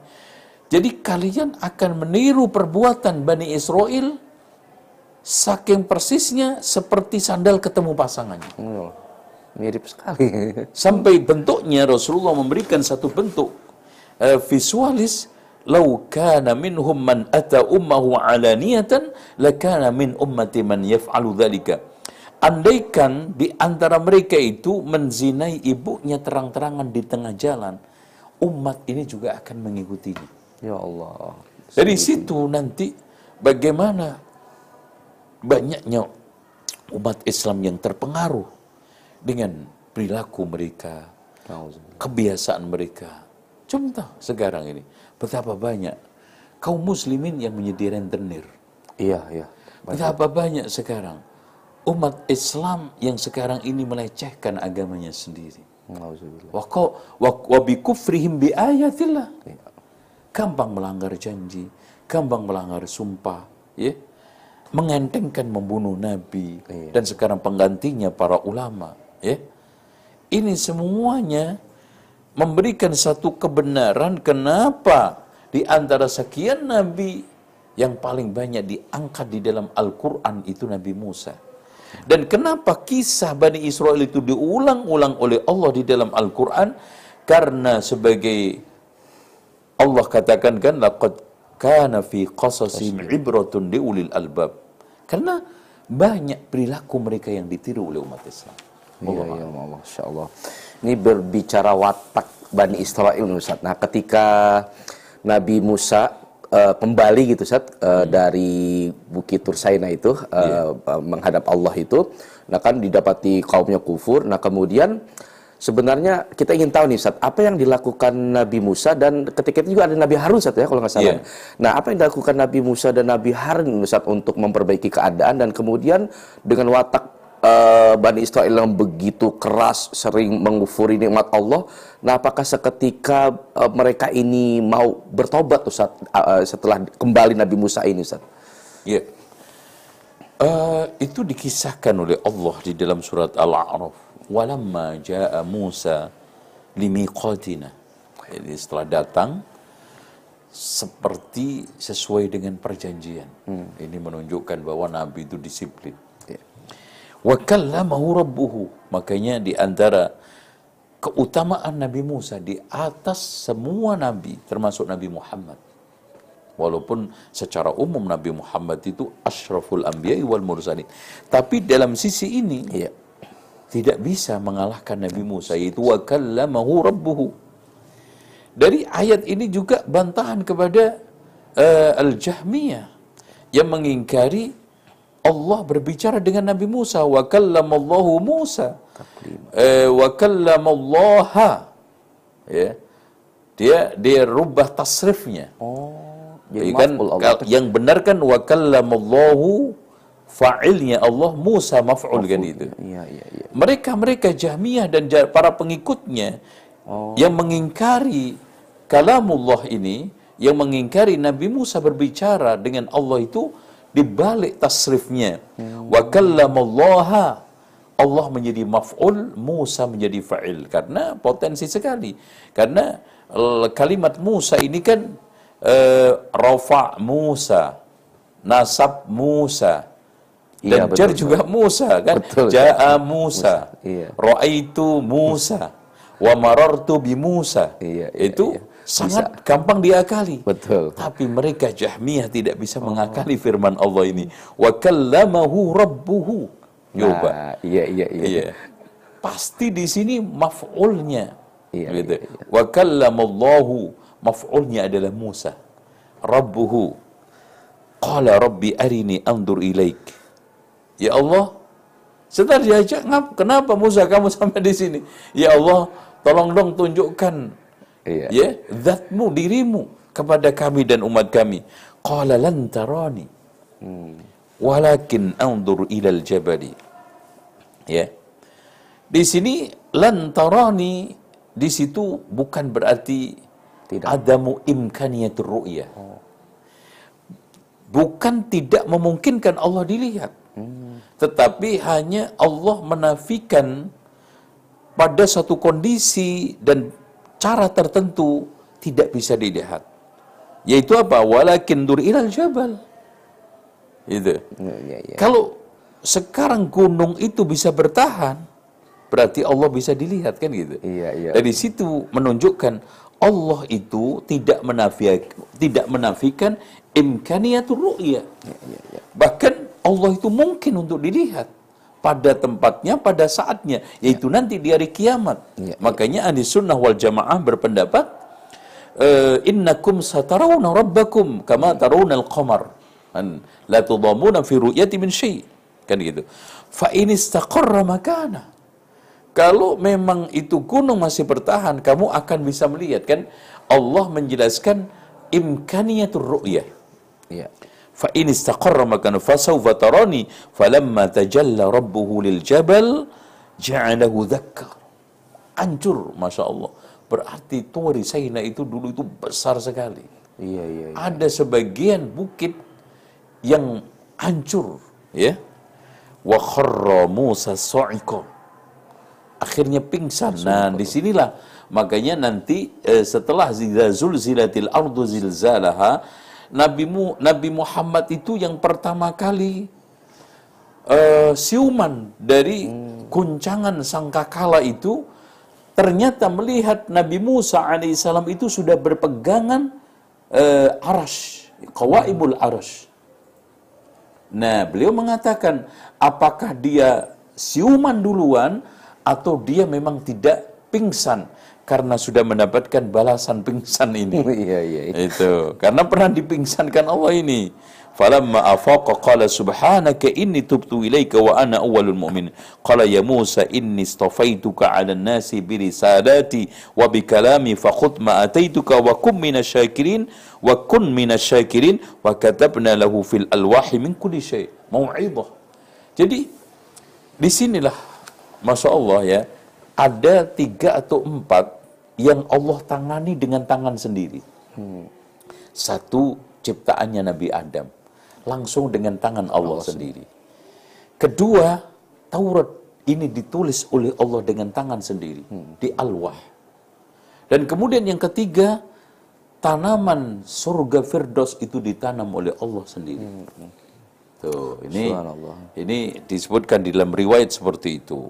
Jadi kalian akan meniru perbuatan Bani Israel saking persisnya seperti sandal ketemu pasangannya. Oh, mirip sekali. [laughs] Sampai bentuknya Rasulullah memberikan satu bentuk uh, visualis Lau kana minhum man ata ummahu alaniyatan lakana min ummati man yaf'alu dhalika. Andaikan di antara mereka itu menzinai ibunya terang-terangan di tengah jalan, umat ini juga akan mengikutinya. ya Allah. Dari situ nanti bagaimana banyaknya umat Islam yang terpengaruh dengan perilaku mereka, kebiasaan mereka. Contoh sekarang ini, betapa banyak kaum muslimin yang menjadi rentenir. Iya, iya. Betapa banyak sekarang umat Islam yang sekarang ini melecehkan agamanya sendiri. Wa bi kufrihim bi ayatillah. Iya. Gampang melanggar janji, gampang melanggar sumpah, ya. Mengentengkan membunuh nabi Iya. dan sekarang penggantinya para ulama, ya. Ini semuanya memberikan satu kebenaran kenapa di antara sekian nabi yang paling banyak diangkat di dalam Al-Quran itu Nabi Musa. Dan kenapa kisah Bani Israel itu diulang-ulang oleh Allah di dalam Al-Quran? Karena sebagai Allah katakan kan, laqad kana fi qasasim ibratun liulil albab. Karena banyak perilaku mereka yang ditiru oleh umat Islam. Iya, iya, Masya Allah. Ini berbicara watak Bani Israel, Ustaz. Nah, ketika Nabi Musa eh, kembali gitu, Ustaz, eh, dari Bukit Tursaina itu, eh, eh, menghadap Allah itu, nah kan didapati kaumnya kufur, nah kemudian sebenarnya kita ingin tahu nih, Ustaz, apa yang dilakukan Nabi Musa dan ketika itu juga ada Nabi Harun, Ustaz, ya, kalau nggak salah. Iya. Nah, apa yang dilakukan Nabi Musa dan Nabi Harun, Ustaz, untuk memperbaiki keadaan dan kemudian dengan watak eh, Bani Israel yang begitu keras, sering mengufuri nikmat Allah. Nah, apakah seketika eh, mereka ini mau bertobat Ustaz eh, setelah kembali Nabi Musa ini Ustaz? Ya. Eh, itu dikisahkan oleh Allah di dalam surat Al-A'raf. Walamma ja'a Musa limiqatina. Jadi setelah datang seperti sesuai dengan perjanjian. Ini menunjukkan bahwa Nabi itu disiplin. Ya. Wa kallamahu rabbuhu. Makanya di antara keutamaan Nabi Musa di atas semua nabi termasuk Nabi Muhammad. Walaupun secara umum Nabi Muhammad itu asyraful anbiya wal mursalin. Tapi dalam sisi ini Iya. tidak bisa mengalahkan Nabi Musa yaitu wa kallamahu rabbuhu. Dari ayat ini juga bantahan kepada eh, Al-Jahmiyah yang mengingkari Allah berbicara dengan Nabi Musa wa kallamallahu Musa eh, wa kallamallaha ya dia dia rubah tasrifnya Oh, Jadi Ya kan Allah yang benar kan wa kallamallahu fa'ilnya Allah Musa maf'ul kan itu. Iya, iya, iya. Mereka-mereka Jahmiyah dan para pengikutnya Oh. yang mengingkari kalamullah ini, yang mengingkari Nabi Musa berbicara dengan Allah itu dibalik tasrifnya. Wa kallamallaha Allah menjadi maf'ul, Musa menjadi fa'il karena potensi sekali. Karena eh, kalimat Musa ini kan eh, rafa Musa, nasab Musa, dan Iya, jar juga Musa kan. Betul. Ja'a Musa. Iya. Ra'aitu Musa. Wa marartu bi Musa. Iya, iya, Itu iya. Sangat gampang diakali. Betul. Tapi mereka Jahmiyah tidak bisa mengakali firman Allah ini. Wa kallamahu rabbuhu. Coba. Nah, iya, iya, iya. Iya. Pasti di sini maf'ulnya. Iya, gitu. iya, iya. Wa kallamallahu maf'ulnya adalah Musa. Rabbuhu. Qala rabbi arini andur ilaik. Ya Allah, setelah diajak, "Ngap- kenapa Musa kamu [laughs] sampai di sini? Ya Allah, tolong dong tunjukkan Iya. ya zatmu dirimu kepada kami dan umat kami. Qala lan tarani. Hmm. Walakin andur ilal jabali. Ya. Di sini lan tarani di situ bukan berarti Tidak. adamu imkaniyatur ru'yah. Bukan tidak memungkinkan Allah dilihat. Tetapi hanya Allah menafikan pada satu kondisi dan cara tertentu tidak bisa dilihat. Yaitu apa? Walakin dur ilal jabal. Itu. Iya, iya, iya. Kalau sekarang gunung itu bisa bertahan, berarti Allah bisa dilihat kan gitu. Iya, iya. Dari situ menunjukkan Allah itu tidak menafikan tidak menafikan imkaniyatul ru'ya. Iya, Bahkan Allah itu mungkin untuk dilihat pada tempatnya, pada saatnya, yaitu nanti di hari kiamat. Iya, Makanya ahli sunnah wal jamaah berpendapat, eh, innakum satarawna rabbakum kama tarawna al-qamar. La tudamuna fi ru'yati min syai. Kan gitu. Fa in istaqarra makana. Kalau memang itu gunung masih bertahan, kamu akan bisa melihat kan Allah menjelaskan imkaniyatur ru'yah. Iya. Fa in istaqarra makana fasawfa tarani falamma tajalla rabbuhu lil jabal ja'alahu dhakka. Hancur, Masya Allah. Berarti Turi Saina itu dulu itu besar sekali. Iya, iya, iya. Ada sebagian bukit yang hancur, ya. Wa kharra Musa sa'iqa. Akhirnya pingsan. Nah, di sinilah makanya nanti eh, setelah zulzilatil ardu zilzalaha Nabi Mu, Nabi Muhammad itu yang pertama kali eh, siuman dari guncangan sangkakala itu ternyata melihat Nabi Musa alaihissalam itu sudah berpegangan eh, arash, kawaibul arash. Nah, beliau mengatakan apakah dia siuman duluan atau dia memang tidak pingsan karena sudah mendapatkan balasan pingsan ini. [laughs] Iya, iya, iya. Itu karena pernah dipingsankan Allah ini. Falamma afaqa qala subhanaka inni tubtu ilaika wa ana awwalul mu'min. Qala ya Musa inni istafaituka 'ala an-nasi bi risalati wa bi kalami fakhudh ma ataituka wa kum minasyakirin wa kun minasyakirin wa katabna lahu fil alwahi min kulli syai. Mau'izah. Jadi di sinilah Masya Allah ya ada tiga atau empat yang Allah tangani dengan tangan sendiri. Satu ciptaannya Nabi Adam langsung dengan tangan Allah, sendiri. Kedua Taurat ini ditulis oleh Allah dengan tangan sendiri di Al-Wah. Dan kemudian yang ketiga tanaman surga Firdaus itu ditanam oleh Allah sendiri. Tuh, ini ini disebutkan di dalam riwayat seperti itu.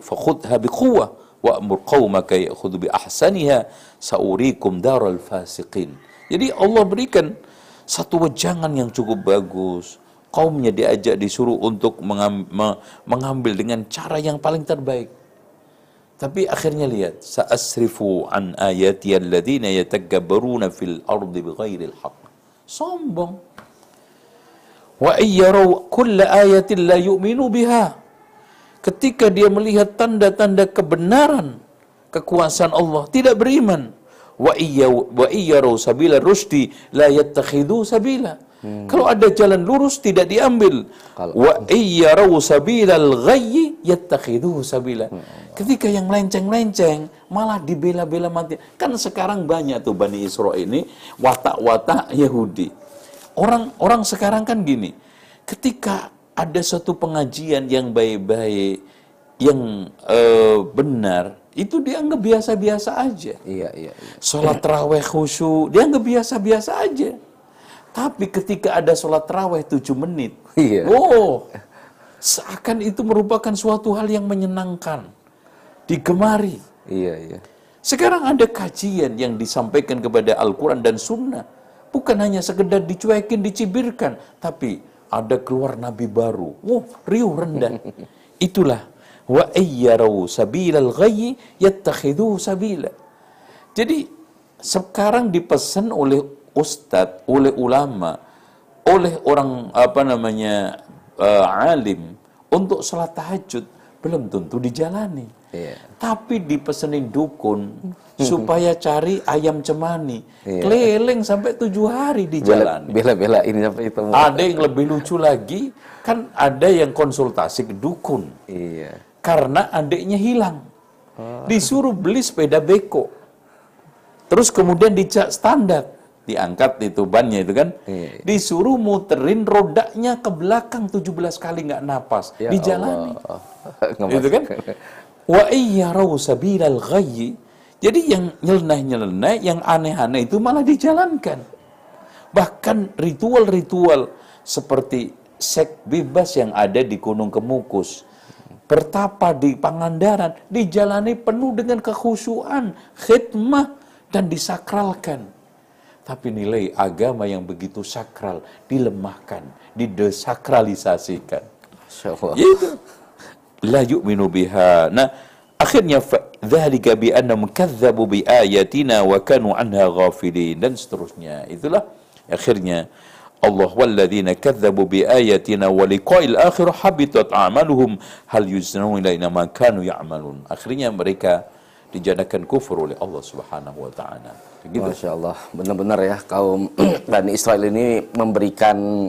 Fakhudha bi quwwah wa amur qaumaka ya'khudhu bi ahsaniha saurikum daral fasiqin. Jadi Allah berikan satu wejangan yang cukup bagus. Kaumnya diajak disuruh untuk mengam- me- mengambil dengan cara yang paling terbaik. Tapi akhirnya lihat, sa'asrifu an ayati alladhina yatakabbaruna fil ardi bighairil haqq. Sombong. Wa iyyaraw kulla ayatin la yu'minu biha. Ketika dia melihat tanda-tanda kebenaran kekuasaan Allah, tidak beriman. wa iya wa iyyaraw sabila rusdi la yattakhidhu sabila. Kalau ada jalan lurus tidak diambil. Wa iyyaraw sabilal ghayyi yattakhidhu sabila. Ketika yang melenceng-melenceng malah dibela-bela mati. Kan sekarang banyak tuh Bani Israel ini watak-watak Yahudi. Orang orang sekarang kan gini. Ketika ada satu pengajian yang baik-baik, yang eh, benar, itu dianggap biasa-biasa aja. Iya, iya, iya. Sholat terawih khusyuk, dianggap biasa-biasa aja. Tapi ketika ada sholat terawih 7 menit, Iya. oh, seakan itu merupakan suatu hal yang menyenangkan, digemari. Iya, iya. Sekarang ada kajian yang disampaikan kepada Al-Quran dan Sunnah. Bukan hanya sekedar dicuekin, dicibirkan. Tapi ada keluar Nabi baru. Wow, riuh rendah. [laughs] Itulah. Wa iyyarau sabilal ghayyi yattakhidhu sabila. Jadi sekarang dipesan oleh ustadz, oleh ulama, oleh orang apa namanya eh, alim untuk sholat tahajud belum tentu dijalani. Iya. Tapi dipesenin dukun supaya cari ayam cemani. Iya. Keliling sampai tujuh hari Bela, dijalani. bela, ini apa itu? Ada yang lebih lucu lagi, kan ada yang konsultasi ke dukun. Iya. Karena adiknya hilang. Disuruh beli sepeda beko. Terus kemudian dicak standar. Diangkat itu bannya itu kan. Iya, iya. Disuruh muterin rodanya ke belakang 17 kali nggak napas. Ya Dijalani. Allah. [laughs] Itu kan? Wa iyyarau sabilal ghayyi. Jadi yang nyeleneh-nyeleneh, yang aneh-aneh itu malah dijalankan. Bahkan ritual-ritual seperti seks bebas yang ada di Gunung Kemukus, bertapa di Pangandaran, dijalani penuh dengan kekhusyuan, khidmah, dan disakralkan. Tapi nilai agama yang begitu sakral dilemahkan, didesakralisasikan. Yaitu la yu'minu biha. Nah, akhirnya dzalika bi annahum kadzdzabu bi ayatina wa kanu anha ghafilin dan seterusnya. Itulah akhirnya Allah walladzina kadzdzabu bi ayatina wa liqa'il akhir habitat a'maluhum hal yuznu ilaina ma kanu ya'malun. Akhirnya mereka dijadikan kufur oleh Allah Subhanahu wa taala. Masya Allah, benar-benar ya kaum [clears throat] Bani Israel ini memberikan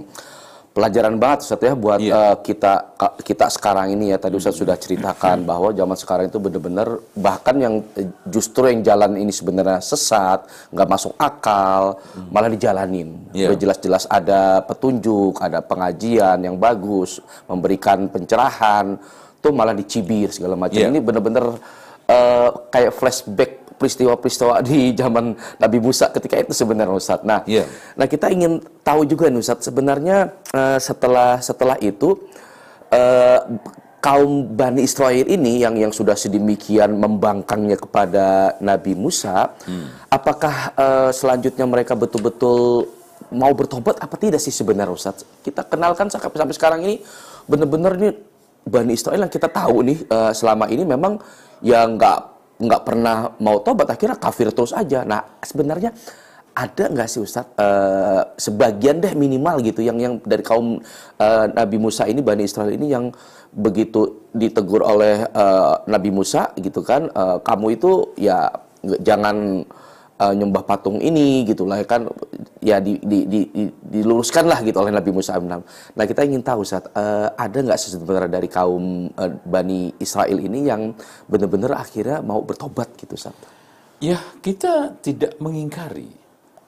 pelajaran banget Ustaz ya buat Iya. eh, kita kita sekarang ini ya tadi Ustaz sudah ceritakan [clears throat] bahwa zaman sekarang itu benar-benar bahkan yang eh, justru yang jalan ini sebenarnya sesat, nggak masuk akal, malah dijalanin. Iya. Udah jelas-jelas ada petunjuk, ada pengajian yang bagus, memberikan pencerahan, tuh malah dicibir segala macam. Iya. Ini benar-benar eh, kayak flashback peristiwa-peristiwa di zaman Nabi Musa ketika itu sebenarnya Ustaz. Nah, Iya. nah kita ingin tahu juga nih Ustaz, sebenarnya eh, setelah setelah itu eh, kaum Bani Israel ini yang yang sudah sedemikian membangkangnya kepada Nabi Musa, apakah eh, selanjutnya mereka betul-betul mau bertobat apa tidak sih sebenarnya Ustaz? Kita kenalkan sampai sampai sekarang ini benar-benar ini Bani Israel yang kita tahu nih eh, selama ini memang yang nggak nggak pernah mau tobat akhirnya kafir terus aja. Nah sebenarnya ada nggak sih Ustadz eh, sebagian deh minimal gitu yang yang dari kaum eh, Nabi Musa ini Bani Israel ini yang begitu ditegur oleh eh, Nabi Musa gitu kan eh, kamu itu ya jangan eh, nyembah patung ini gitu lah kan ya di, di, di, di- diluruskan lah gitu oleh Nabi Musa alaihissalam. Nah kita ingin tahu Ustadz eh, ada nggak sebenarnya dari kaum eh, Bani Israel ini yang benar-benar akhirnya mau bertobat gitu Ustadz? Ya, kita tidak mengingkari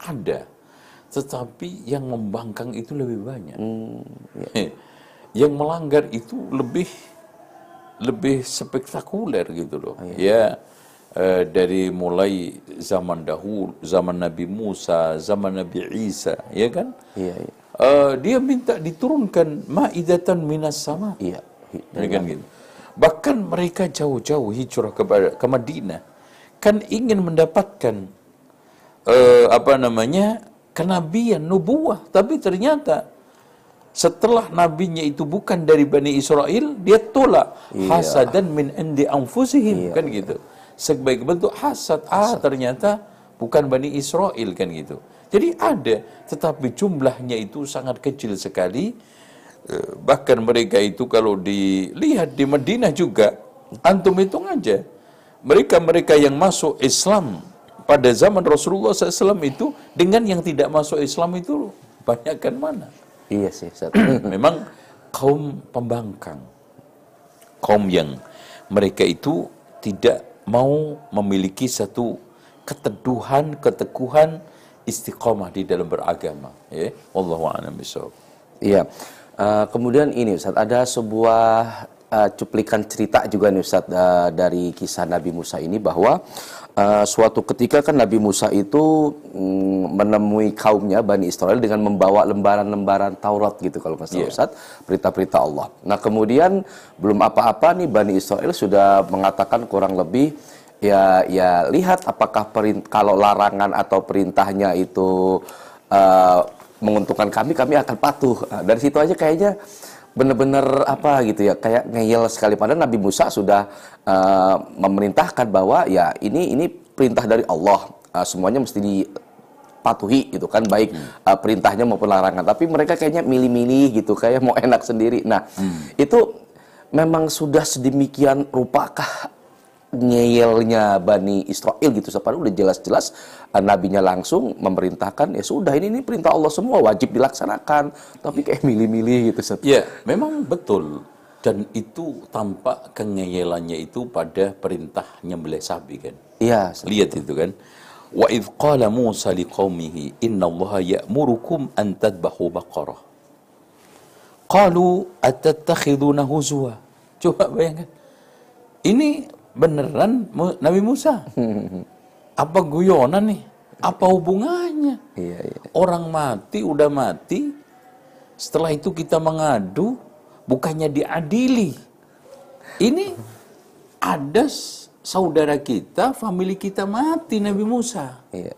ada, tetapi yang membangkang itu lebih banyak. Yang melanggar itu lebih lebih spektakuler gitu loh. Ya, eh, dari mulai zaman dahulu, zaman Nabi Musa, zaman Nabi Isa, ya kan? Iya, iya. Eh, dia minta diturunkan maidatan minas sama. Iya. Ya kan gitu. Bahkan mereka jauh-jauh hijrah ke, ke Madinah kan ingin mendapatkan eh, apa namanya kenabian nubuah, tapi ternyata setelah nabinya itu bukan dari Bani Israel, dia tolak hasadan min indi anfusihim kan gitu. Sebagai bentuk hasad, ah ternyata bukan Bani Israel kan gitu. Jadi ada, tetapi jumlahnya itu sangat kecil sekali. Eh, Bahkan mereka itu kalau dilihat di Madinah juga, antum hitung aja. Mereka-mereka yang masuk Islam pada zaman Rasulullah SAW itu dengan yang tidak masuk Islam itu banyakkan mana? Iya sih. [clears throat] Memang kaum pembangkang, kaum yang mereka itu tidak mau memiliki satu keteduhan, keteguhan, istiqomah di dalam beragama. Ya, Wallahu a'lam. Iya. Eh, kemudian ini Ustaz, ada sebuah eh, cuplikan cerita juga nih Ustaz eh, dari kisah Nabi Musa ini bahwa eh, suatu ketika kan Nabi Musa itu mm, menemui kaumnya Bani Israel dengan membawa lembaran-lembaran Taurat gitu kalau nggak salah Iya. Ustaz, perintah-perintah Allah. Nah, kemudian belum apa-apa nih Bani Israel sudah mengatakan kurang lebih ya ya lihat apakah perin- kalau larangan atau perintahnya itu eh, menguntungkan kami, kami akan patuh. Nah, dari situ aja kayaknya benar-benar apa gitu ya, kayak ngeyel sekali. Padahal Nabi Musa sudah eh, memerintahkan bahwa ya ini ini perintah dari Allah, Eh, semuanya mesti dipatuhi gitu kan, baik eh, perintahnya maupun larangan. Tapi mereka kayaknya milih-milih gitu, kayak mau enak sendiri. Nah, itu memang sudah sedemikian rupakah ngeyelnya Bani Israel gitu padahal udah jelas-jelas eh, nabinya langsung memerintahkan ya sudah ini ini perintah Allah semua wajib dilaksanakan tapi kayak milih-milih gitu Ustaz. Ya, memang betul. Dan itu tampak kengeyelannya itu pada perintah nyembelih sapi kan. Iya. Lihat itu kan. Wa idh qala Musa liqaumihi inna Allah ya'murukum an tadbahu baqarah. Qalu atattakhiduna huzwa. Coba bayangkan. Ini beneran Nabi Musa. [laughs] Apa guyonan nih? Apa hubungannya? Iya, iya. Orang mati udah mati. Setelah itu kita mengadu, bukannya diadili. Ini ada saudara kita, family kita mati Nabi Musa. Iya.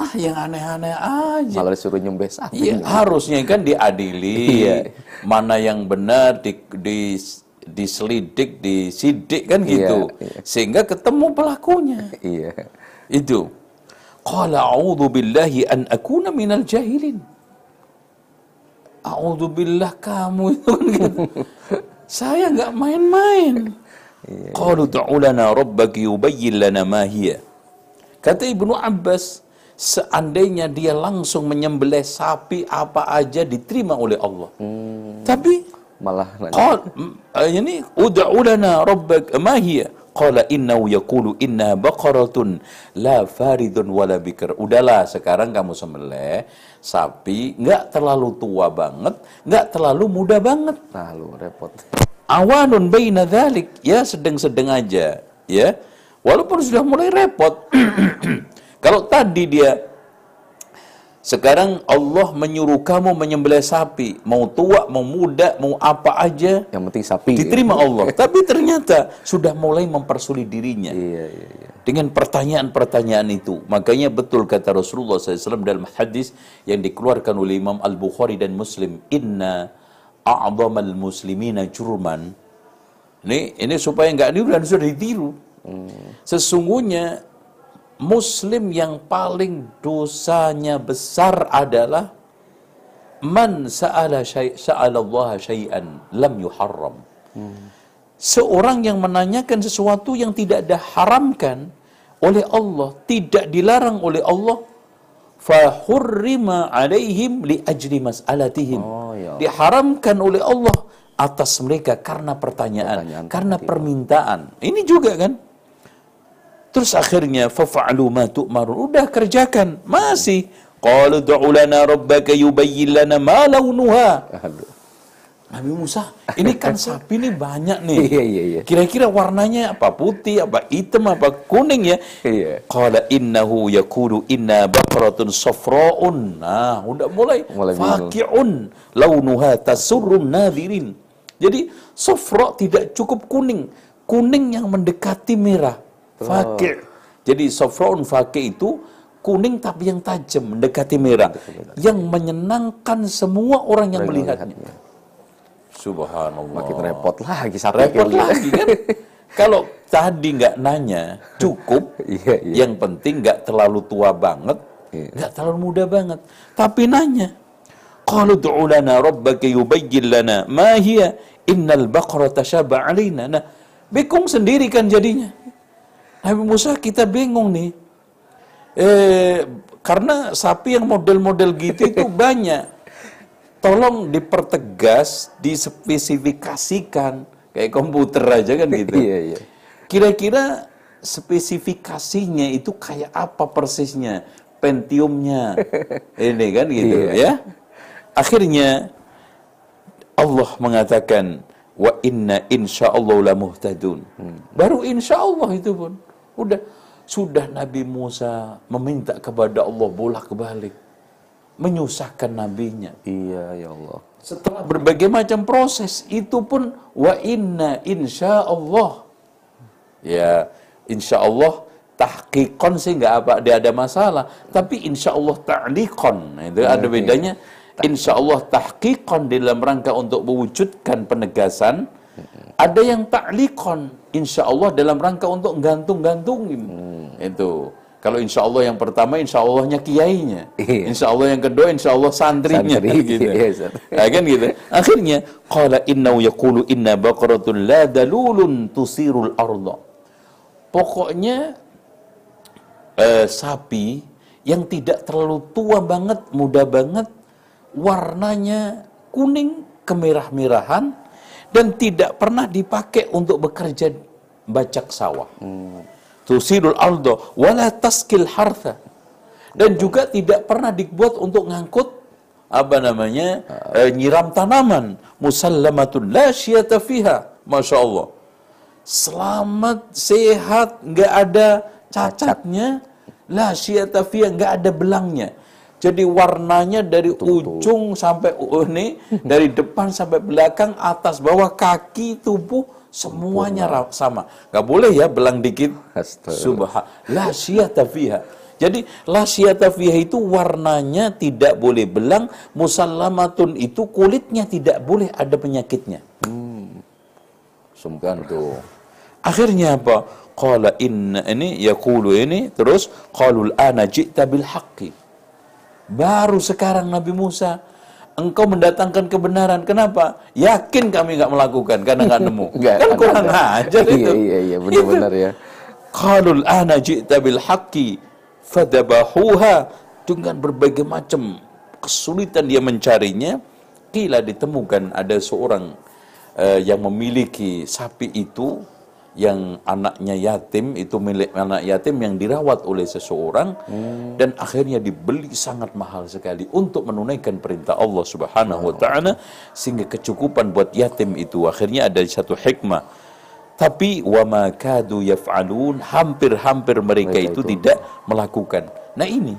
Ah, yang aneh-aneh aja. Malah disuruh nyembeh sapi. Iya, harusnya kan diadili. Iya. Mana yang benar di, di diselidik, disidik kan gitu. iya. Sehingga ketemu pelakunya. Iya. Itu. Qala a'udzu billahi an akuna minal jahilin. A'udzu billah kamu itu kan gitu. [laughs] Saya nggak main-main. Qalu du'u lana rabbaki yubayyin lana ma hiya. Kata Ibnu Abbas, seandainya dia langsung menyembelih sapi apa aja diterima oleh Allah. Tapi malah qal yani udah udah na ma mahia. qala innahu yaqulu inna baqaratun la faridun wala bikr. Udahlah sekarang kamu sembelih sapi nggak terlalu tua banget nggak terlalu muda banget. Ah, terlalu repot. Awanun baina dzalik ya sedang-sedang aja ya. Walaupun sudah mulai repot. [clears throat] Kalau tadi dia sekarang Allah menyuruh kamu menyembelih sapi mau tua mau muda mau apa aja Yang penting sapi. diterima Allah [laughs] tapi ternyata sudah mulai mempersulit dirinya Iya, iya, iya. dengan pertanyaan-pertanyaan itu. Makanya betul kata Rasulullah SAW dalam hadis yang dikeluarkan oleh Imam Al-Bukhari dan Muslim. Inna a'zamal muslimina jurman. Ini, ini supaya nggak niru dan sudah ditiru. Sesungguhnya Muslim yang paling dosanya besar adalah man sa'ala syai' sa'ala Allah syai'an lam yuharram. Seorang yang menanyakan sesuatu yang tidak diharamkan oleh Allah, tidak dilarang oleh Allah, fahurrima alaihim li ajli mas'alatihim. Oh, ya. Diharamkan oleh Allah atas mereka karena pertanyaan, Pertanyaan karena permintaan. Ini juga kan. Terus akhirnya fafa'alu ma tu'marun. Udah kerjakan. Masih. Qalu du'u lana rabbaka yubayyin lana ma launuha. Nabi Musa, ini kan sapi nih banyak nih. Iya, iya, iya. Kira-kira warnanya apa putih, apa hitam, apa kuning ya? Iya. Qala innahu yaqulu inna baqaratun safra'un. Nah, udah mulai, Mulai faqi'un launuha tasurrun nadirin. Jadi safra tidak cukup kuning, kuning yang mendekati merah. Faqi'. Jadi safra'un faqi' itu kuning tapi yang tajam mendekati merah, yang menyenangkan semua orang yang melihatnya. melihatnya. Subhanallah. Makin repot lagi sapi. Repot gitu. lagi kan? [laughs] Kalau tadi nggak nanya, cukup. [laughs] Iya, iya. Yang penting nggak terlalu tua banget, Iya. nggak terlalu muda banget. Tapi nanya, Qalu du'u lana rabbaka yubayyin lana ma hiya innal baqara tashaba alaina. Nah, bingung sendiri kan jadinya. Nabi Musa kita bingung nih. Eh, karena sapi yang model-model gitu itu [laughs] banyak. Tolong dipertegas, dispesifikasikan kayak komputer aja kan gitu. Iya, iya. Kira-kira spesifikasinya itu kayak apa persisnya? Pentiumnya. [laughs] Ini kan gitu Iya. ya. Akhirnya Allah mengatakan wa inna insyaallah la muhtadun. Baru insyaallah itu pun udah. Sudah Nabi Musa meminta kepada Allah bolak-balik. Menyusahkan nabinya. Iya, ya Allah. Setelah berbagai macam proses itu pun wa inna insya Allah ya insya Allah tahqiqon sih nggak apa? Dia ada masalah. Tapi insya Allah ta'liqon itu ada bedanya. Insya Allah tahqiqon dalam rangka untuk mewujudkan penegasan ada yang ta'liqon insya Allah dalam rangka untuk gantung-gantungin itu kalau insya Allah yang pertama insya Allahnya kiainya Iya. insya Allah yang kedua insya Allah santrinya Santri, gitu iya, Ustaz. Nah, kan gitu. Akhirnya qala innahu yaqulu inna baqaratun la dalulun tusirul arda. Pokoknya eh, sapi yang tidak terlalu tua banget, muda banget, warnanya kuning kemerah-merahan dan tidak pernah dipakai untuk bekerja bacak sawah. Tusirul arda wala taskil hartha. Dan juga tidak pernah dibuat untuk ngangkut apa namanya eh, nyiram tanaman. Musallamatun la masya Allah. Selamat sehat nggak ada cacatnya. La syiyata fiha nggak ada belangnya jadi warnanya dari ujung sampai uh, ini [laughs] dari depan sampai belakang atas bawah kaki tubuh semuanya ra- sama nggak boleh ya belang dikit subhan la fiha jadi la fiha itu warnanya tidak boleh belang, musallamatun itu kulitnya tidak boleh ada penyakitnya. Sumpah tuh. Akhirnya apa? Qala inna ini yaqulu ini terus qalul ana ji'ta bil haqqi. Baru sekarang Nabi Musa engkau mendatangkan kebenaran. Kenapa? Yakin kami nggak melakukan karena nggak nemu. [laughs] Nggak kan kurang ada. ajar itu. Iya, iya, iya, benar-benar ya. Qalul ana ji'ta bil haqqi fadabahuha dengan berbagai macam kesulitan dia mencarinya kila ditemukan ada seorang eh, yang memiliki sapi itu yang anaknya yatim itu milik anak yatim yang dirawat oleh seseorang dan akhirnya dibeli sangat mahal sekali untuk menunaikan perintah Allah Subhanahu wa taala sehingga kecukupan buat yatim itu akhirnya ada satu hikmah tapi wama kadu yaf'alun hampir-hampir mereka, Mereka itu, itu. tidak melakukan. Nah ini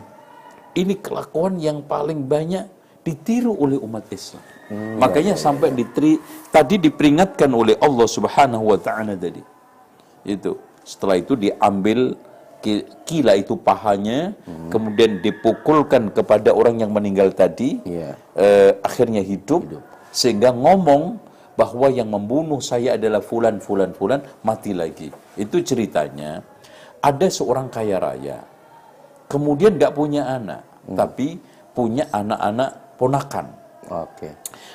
ini kelakuan yang paling banyak ditiru oleh umat Islam. Makanya sampai diteri, tadi diperingatkan oleh Allah Subhanahu wa taala tadi. Itu. Setelah itu diambil ki- kila itu pahanya, kemudian dipukulkan kepada orang yang meninggal tadi, Iya. eh, akhirnya hidup, sehingga ngomong bahwa yang membunuh saya adalah fulan fulan fulan mati lagi. Itu ceritanya ada seorang kaya raya, kemudian nggak punya anak, tapi punya anak-anak ponakan. Oke.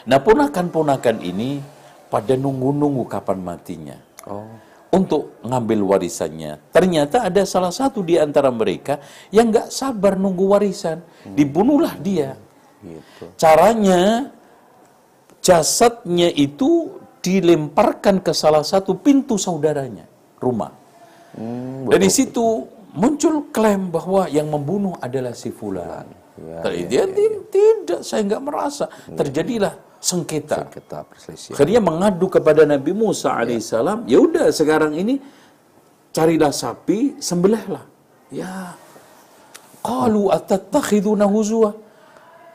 Nah ponakan-ponakan ini pada nunggu-nunggu kapan matinya Oh. Untuk ngambil warisannya. Ternyata ada salah satu di antara mereka yang nggak sabar nunggu warisan, dibunuhlah dia. Gitu. Caranya jasadnya itu dilemparkan ke salah satu pintu saudaranya, rumah. Hmm, Dari situ muncul klaim bahwa yang membunuh adalah si fulan. Ya, Tapi dia "Ti- tidak, saya nggak merasa. Terjadilah sengketa. Kita perselisihan. Akhirnya mengadu kepada Nabi Musa alaihissalam, ya udah sekarang ini carilah sapi, sembelihlah. Ya. Qalu atattakhiduna huzwa.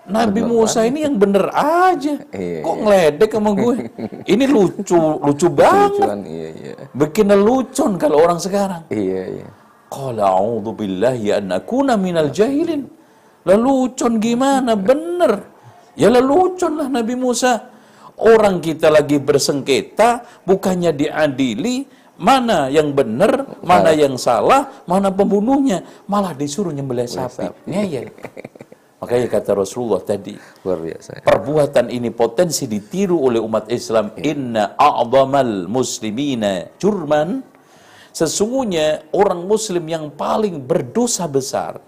Nabi Musa ini yang bener aja. Iya, Kok ngeledek sama gue? [laughs] Ini lucu, lucu banget. Lucuan, iya, iya. Bikin lelucon kalau orang sekarang. Iya, iya. Qala a'udzu billahi an akuna minal jahilin. Lelucon gimana? Bener. Ya lelucon lah Nabi Musa. Orang kita lagi bersengketa, bukannya diadili, mana yang benar, mana yang salah, mana pembunuhnya, malah disuruh nyembelih sapi. Ngeyel. [laughs] Makanya kata Rasulullah tadi, Luar biasa. perbuatan ini potensi ditiru oleh umat Islam. Inna a'zamal muslimina jurman. Sesungguhnya orang muslim yang paling berdosa besar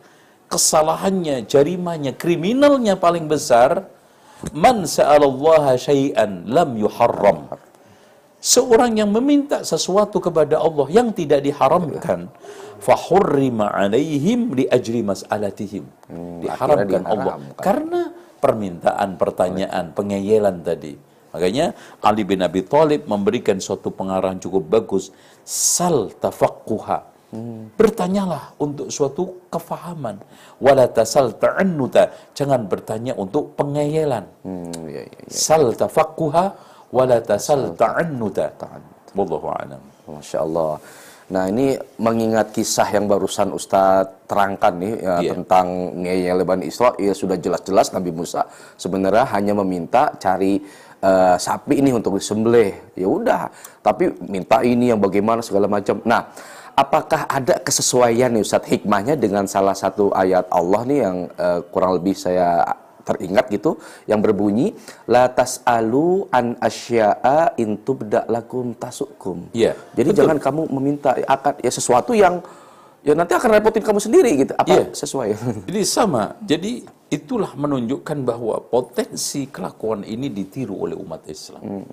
kesalahannya, jarimanya, kriminalnya paling besar, man sa'alallaha syai'an lam yuharram. Seorang yang meminta sesuatu kepada Allah yang tidak diharamkan, fahurrima alaihim li ajri mas'alatihim. diharamkan akhirnya Allah diharamkan. karena permintaan, pertanyaan, pengeyelan tadi. Makanya Ali bin Abi Thalib memberikan suatu pengarahan cukup bagus. Sal tafaqquha. Bertanyalah untuk suatu kefahaman. Wala tasal ta'annuta. Jangan bertanya untuk pengeyelan. Hmm, iya, iya, iya. Sal tafaqquha wala tasal ta'annuta. Wallahu a'lam. Masya Allah. Nah ini mengingat kisah yang barusan Ustadz terangkan nih ya, Iya. tentang ngeyel Bani Israel sudah jelas-jelas Nabi Musa sebenarnya hanya meminta cari eh, sapi ini untuk disembelih. Ya udah, tapi minta ini yang bagaimana segala macam. Nah, apakah ada kesesuaian nih Ustadz hikmahnya dengan salah satu ayat Allah nih yang eh, kurang lebih saya teringat gitu yang berbunyi la tasalu an asya'a in tubda lakum tasukum. Iya, Jadi betul. jangan kamu meminta akan ya sesuatu yang ya nanti akan repotin kamu sendiri gitu. Apa Iya. sesuai? [laughs] Jadi sama. Jadi itulah menunjukkan bahwa potensi kelakuan ini ditiru oleh umat Islam.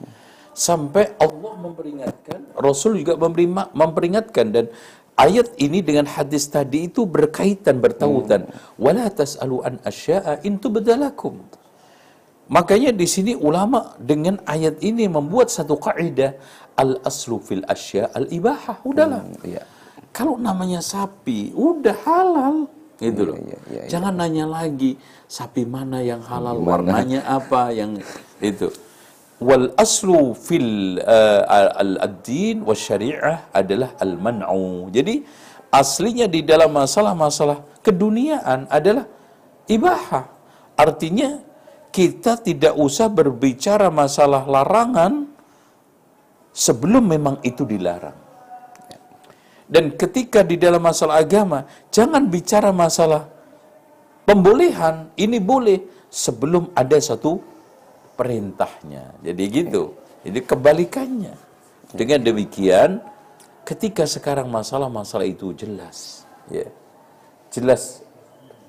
Sampai Allah memperingatkan, Rasul juga memberi memperingatkan dan ayat ini dengan hadis tadi itu berkaitan bertautan. Wala tas'alu an asya'a in tubdalakum. Makanya di sini ulama dengan ayat ini membuat satu kaidah al aslu fil asya al ibahah. Udahlah. Iya. Kalau namanya sapi, udah halal. Gitu loh. iya, iya, iya. Jangan nanya lagi sapi mana yang halal, warnanya apa yang itu. Wal aslu fil uh, ad-din wa syariah adalah al man'u. Jadi aslinya di dalam masalah-masalah keduniaan adalah ibahah. Artinya kita tidak usah berbicara masalah larangan sebelum memang itu dilarang. Dan ketika di dalam masalah agama, jangan bicara masalah pembolehan, ini boleh sebelum ada satu perintahnya. Jadi gitu. Jadi kebalikannya. Dengan demikian, ketika sekarang masalah-masalah itu jelas, ya. Jelas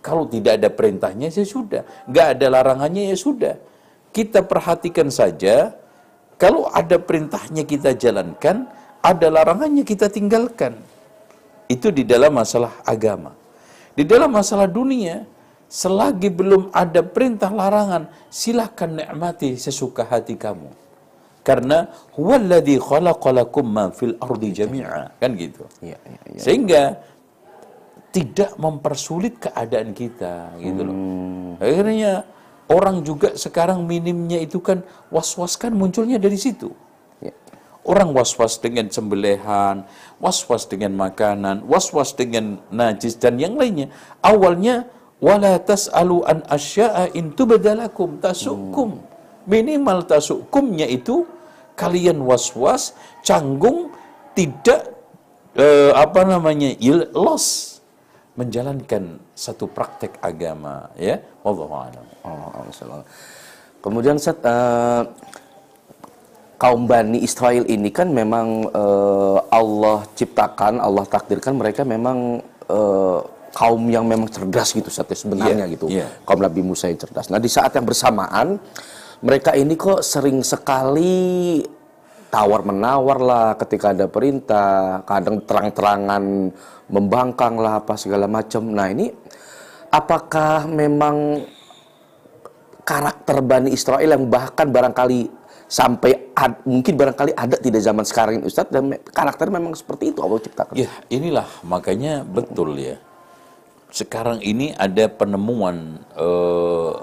kalau tidak ada perintahnya ya sudah, nggak ada larangannya ya sudah. Kita perhatikan saja, kalau ada perintahnya kita jalankan, ada larangannya kita tinggalkan. Itu di dalam masalah agama. Di dalam masalah dunia, selagi belum ada perintah larangan, silahkan nikmati sesuka hati kamu. Karena huwallazi khalaqalakum ma fil ardi jami'a. Kan gitu. Iya, iya, iya. Sehingga tidak mempersulit keadaan kita gitu loh. Akhirnya orang juga sekarang minimnya itu kan was-was kan munculnya dari situ. Iya. Orang was-was dengan sembelihan, was-was dengan makanan, was-was dengan najis dan yang lainnya. Awalnya wala tas'alu an asya'a in tubdalakum tasukum. Minimal tasukumnya itu kalian was-was, canggung, tidak eh, apa namanya? il- loss menjalankan satu praktek agama ya. Wallahu a'lam. Masya Kemudian Ustaz, eh, kaum Bani Israel ini kan memang eh, Allah ciptakan, Allah takdirkan mereka memang eh, kaum yang memang cerdas gitu Ustaz, ya, sebenarnya Iya, gitu. iya. Kaum Nabi Musa yang cerdas. Nah, di saat yang bersamaan mereka ini kok sering sekali tawar menawar lah ketika ada perintah, kadang terang-terangan membangkang lah apa segala macam. Nah, ini apakah memang karakter Bani Israel yang bahkan barangkali sampai ad- mungkin barangkali ada tidak zaman sekarang ini Ustadz dan me- karakter memang seperti itu Allah ciptakan. Ya, inilah makanya betul ya. Sekarang ini ada penemuan eh,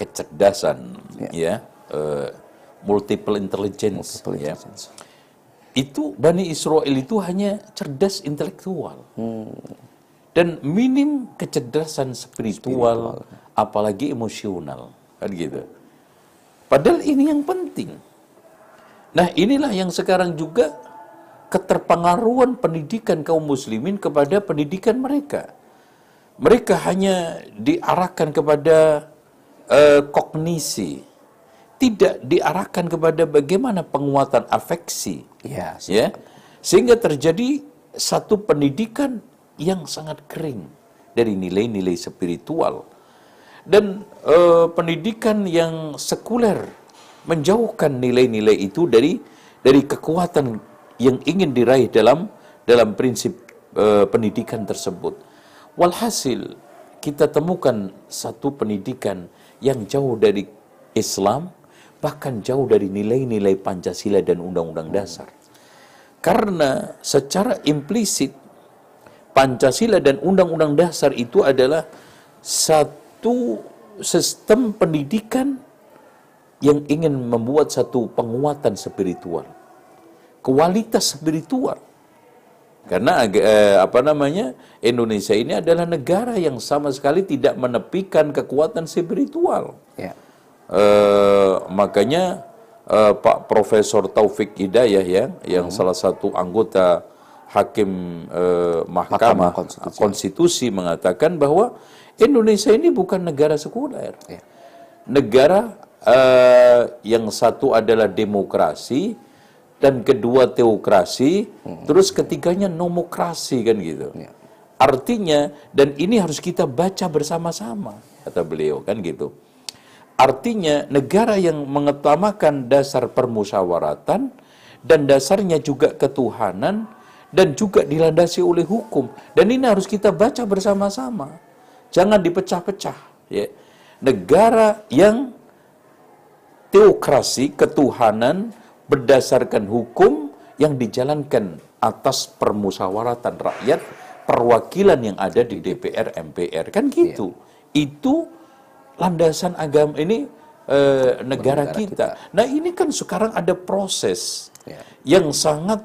kecerdasan ya, eh, multiple intelligence Multiple ya. intelligence. Itu Bani Israel itu hanya cerdas intelektual. Dan minim kecerdasan spiritual, apalagi emosional. Kan gitu. Padahal ini yang penting. Nah, inilah yang sekarang juga keterpengaruhan pendidikan kaum muslimin kepada pendidikan mereka. Mereka hanya diarahkan kepada eh, kognisi, tidak diarahkan kepada bagaimana penguatan afeksi, Iya, ya, sehingga terjadi satu pendidikan yang sangat kering, dari nilai-nilai spiritual. Dan eh, pendidikan yang sekuler menjauhkan nilai-nilai itu dari dari kekuatan yang ingin diraih dalam dalam prinsip eh, pendidikan tersebut. Walhasil kita temukan satu pendidikan yang jauh dari Islam, bahkan jauh dari nilai-nilai Pancasila dan Undang-Undang Dasar. Karena secara implisit Pancasila dan Undang-Undang Dasar itu adalah satu sistem pendidikan yang ingin membuat satu penguatan spiritual, kualitas spiritual. Karena eh, apa namanya Indonesia ini adalah negara yang sama sekali tidak menepikan kekuatan spiritual. Ya. Eh, makanya eh, Pak Profesor Taufik Hidayah ya, yang salah satu anggota hakim eh, Mahkamah, Mahkamah Konstitusi. Konstitusi mengatakan bahwa Indonesia ini bukan negara sekuler. Ya. Negara eh, yang satu adalah demokrasi dan kedua teokrasi, terus ketiganya nomokrasi kan gitu. Ya. Artinya dan ini harus kita baca bersama-sama kata beliau kan gitu. Artinya negara yang mengetamakan dasar permusyawaratan dan dasarnya juga ketuhanan dan juga dilandasi oleh hukum dan ini harus kita baca bersama-sama. Jangan dipecah-pecah ya. Negara yang teokrasi ketuhanan berdasarkan hukum yang dijalankan atas permusyawaratan rakyat perwakilan yang ada di DPR MPR kan gitu. Itu landasan agama ini eh, negara Negara kita. nah ini kan sekarang ada proses Ya. yang sangat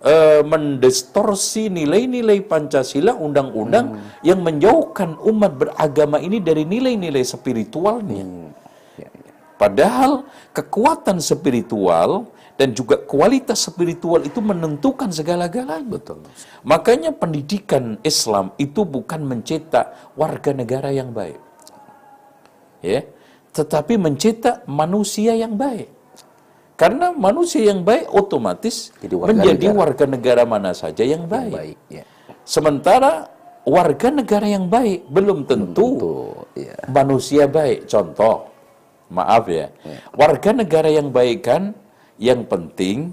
eh, mendistorsi nilai-nilai Pancasila undang-undang yang menjauhkan umat beragama ini dari nilai-nilai spiritualnya. Ya, ya. Padahal kekuatan spiritual dan juga kualitas spiritual itu menentukan segala-galanya. Betul. Makanya pendidikan Islam itu bukan mencetak warga negara yang baik. Ya, tetapi mencetak manusia yang baik. Karena manusia yang baik otomatis Jadi warga menjadi negara. warga negara mana saja yang baik. Baik, ya. Sementara warga negara yang baik belum tentu Tuh, ya. manusia baik. Contoh, maaf ya, warga negara yang baik kan, yang penting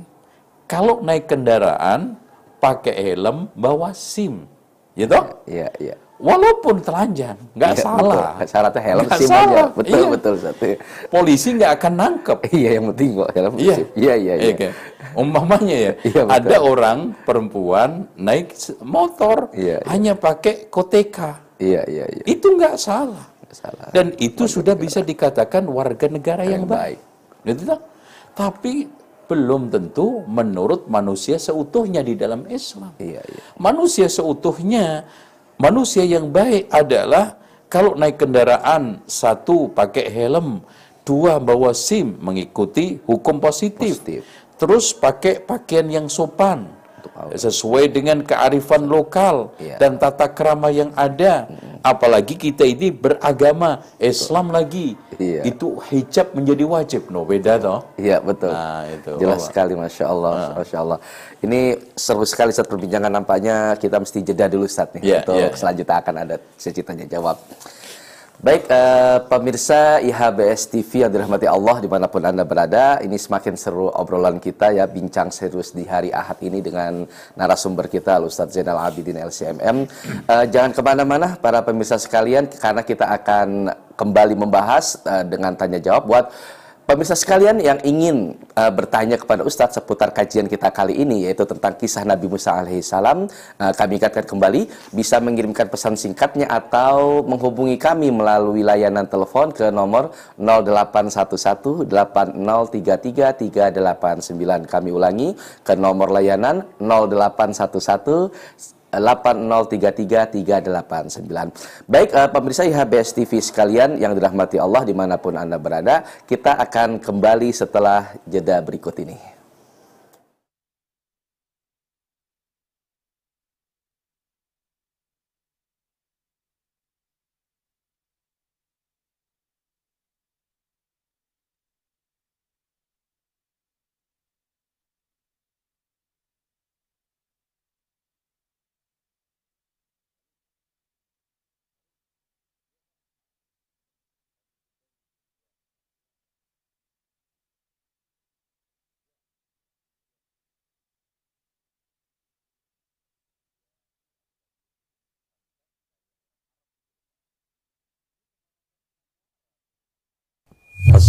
kalau naik kendaraan pakai helm, bawa SIM, gitu? Iya, iya. Walaupun telanjang, nggak Iya, salah. betul. Syaratnya helm Nggak SIM aja. salah, Betul, iya. betul satu. Polisi nggak akan nangkep. [laughs] Iya, yang penting kok helm Iya, SIM. Iya, iya, iya. kan? Umpamanya ya, Iya, betul. ada orang perempuan naik motor Iya, iya. hanya pakai koteka, Iya, iya, iya. itu nggak salah. Salah. Dan itu sudah bisa dikatakan warga negara yang Yang baik. Gitu tak? Tapi belum tentu menurut manusia seutuhnya di dalam Islam. Iya, iya. Manusia seutuhnya, manusia yang baik adalah kalau naik kendaraan satu pakai helm, dua bawa SIM mengikuti hukum positif. Positif. Terus pakai pakaian yang sopan sesuai dengan kearifan lokal Iya. dan tata krama yang ada. Apalagi kita ini beragama Islam lagi. Iya. Itu hijab menjadi wajib. No beda toh. Iya betul. Nah, itu. Jelas Bapak. sekali, masya Allah, masya Allah. Ini seru sekali saat perbincangan nampaknya kita mesti jeda dulu saat nih Iya, untuk iya. selanjutnya akan ada sesi tanya jawab. Baik, eh, pemirsa IHBS TV yang dirahmati Allah di mana pun Anda berada, ini semakin seru obrolan kita ya, bincang serius di hari Ahad ini dengan narasumber kita, Ustadz Zainal Abidin LCMM. Eh, jangan ke mana-mana para pemirsa sekalian, karena kita akan kembali membahas eh, dengan tanya jawab buat Pemirsa sekalian yang ingin uh, bertanya kepada Ustadz seputar kajian kita kali ini yaitu tentang kisah Nabi Musa alaihissalam, uh, kami ingatkan kembali bisa mengirimkan pesan singkatnya atau menghubungi kami melalui layanan telepon ke nomor 0811 8033 389. Kami ulangi ke nomor layanan 0811 8033389. Baik, eh, pemirsa IHBS TV sekalian yang dirahmati Allah di mana pun Anda berada, kita akan kembali setelah jeda berikut ini.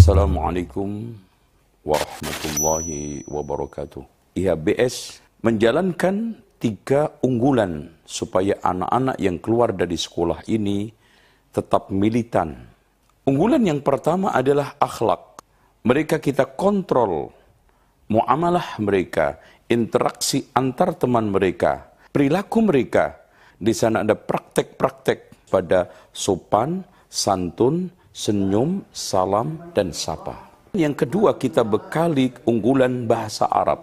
Assalamualaikum warahmatullahi wabarakatuh. IHBS menjalankan tiga unggulan supaya anak-anak yang keluar dari sekolah ini tetap militan. Unggulan yang pertama adalah akhlak. Mereka kita kontrol muamalah mereka, interaksi antar teman mereka, perilaku mereka. Di sana ada praktek-praktek pada sopan, santun, senyum, salam, dan sapa. Yang kedua kita bekali unggulan bahasa Arab.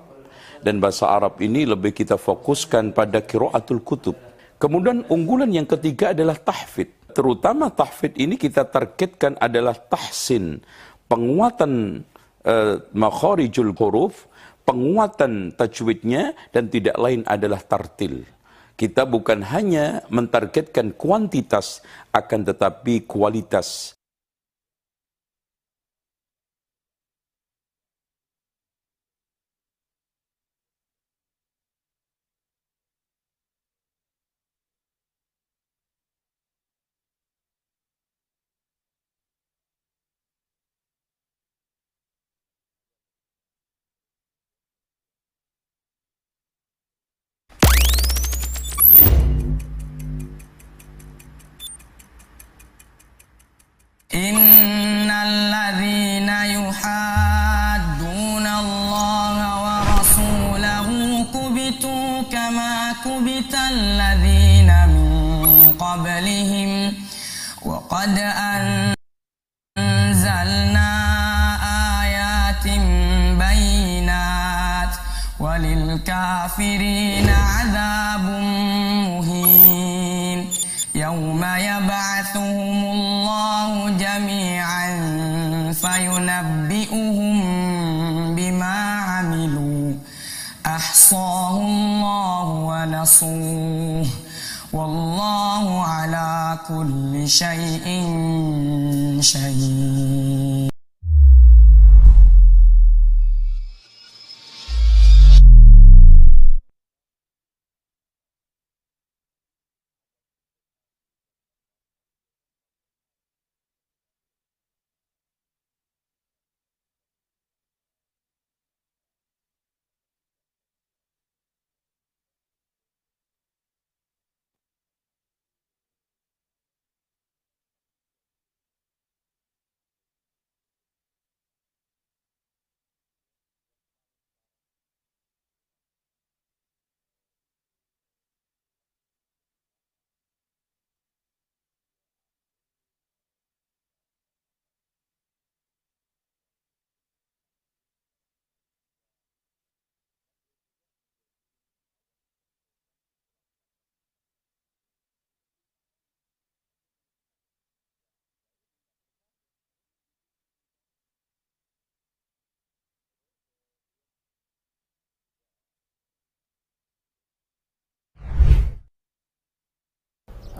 Dan bahasa Arab ini lebih kita fokuskan pada kiraatul kutub. Kemudian unggulan yang ketiga adalah tahfid. Terutama tahfid ini kita targetkan adalah tahsin. Penguatan uh, makharijul huruf, penguatan tajwidnya dan tidak lain adalah tartil. Kita bukan hanya mentargetkan kuantitas akan tetapi kualitas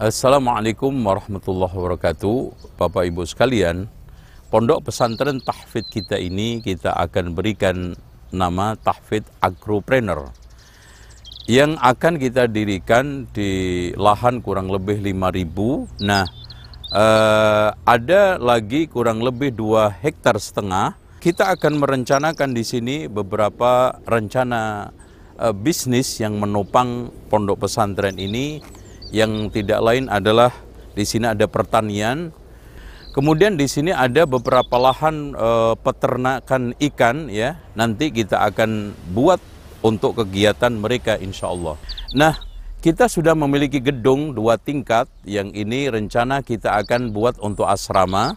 Assalamualaikum warahmatullahi wabarakatuh. Bapak Ibu sekalian, Pondok Pesantren Tahfid kita ini kita akan berikan nama Tahfid Agropreneur yang akan kita dirikan di lahan kurang lebih 5000. Nah, eh, ada lagi kurang lebih 2 hektar setengah. Kita akan merencanakan di sini beberapa rencana eh, bisnis yang menopang pondok pesantren ini yang tidak lain adalah di sini ada pertanian. Kemudian di sini ada beberapa lahan e, peternakan ikan ya. Nanti kita akan buat untuk kegiatan mereka insya Allah. Nah, kita sudah memiliki gedung dua tingkat yang ini rencana kita akan buat untuk asrama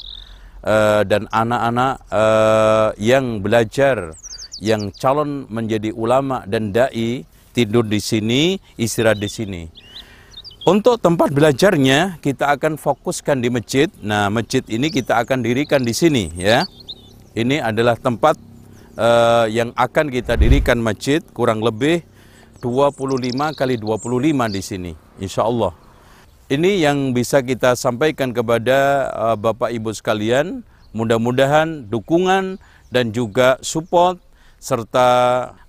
e, dan anak-anak e, yang belajar yang calon menjadi ulama dan dai tidur di sini, istirahat di sini. Untuk tempat belajarnya kita akan fokuskan di masjid. Nah, masjid ini kita akan dirikan di sini ya. Ini adalah tempat uh, yang akan kita dirikan masjid kurang lebih 25 kali 25 di sini insya Allah. Ini yang bisa kita sampaikan kepada uh, Bapak Ibu sekalian. Mudah-mudahan dukungan dan juga support serta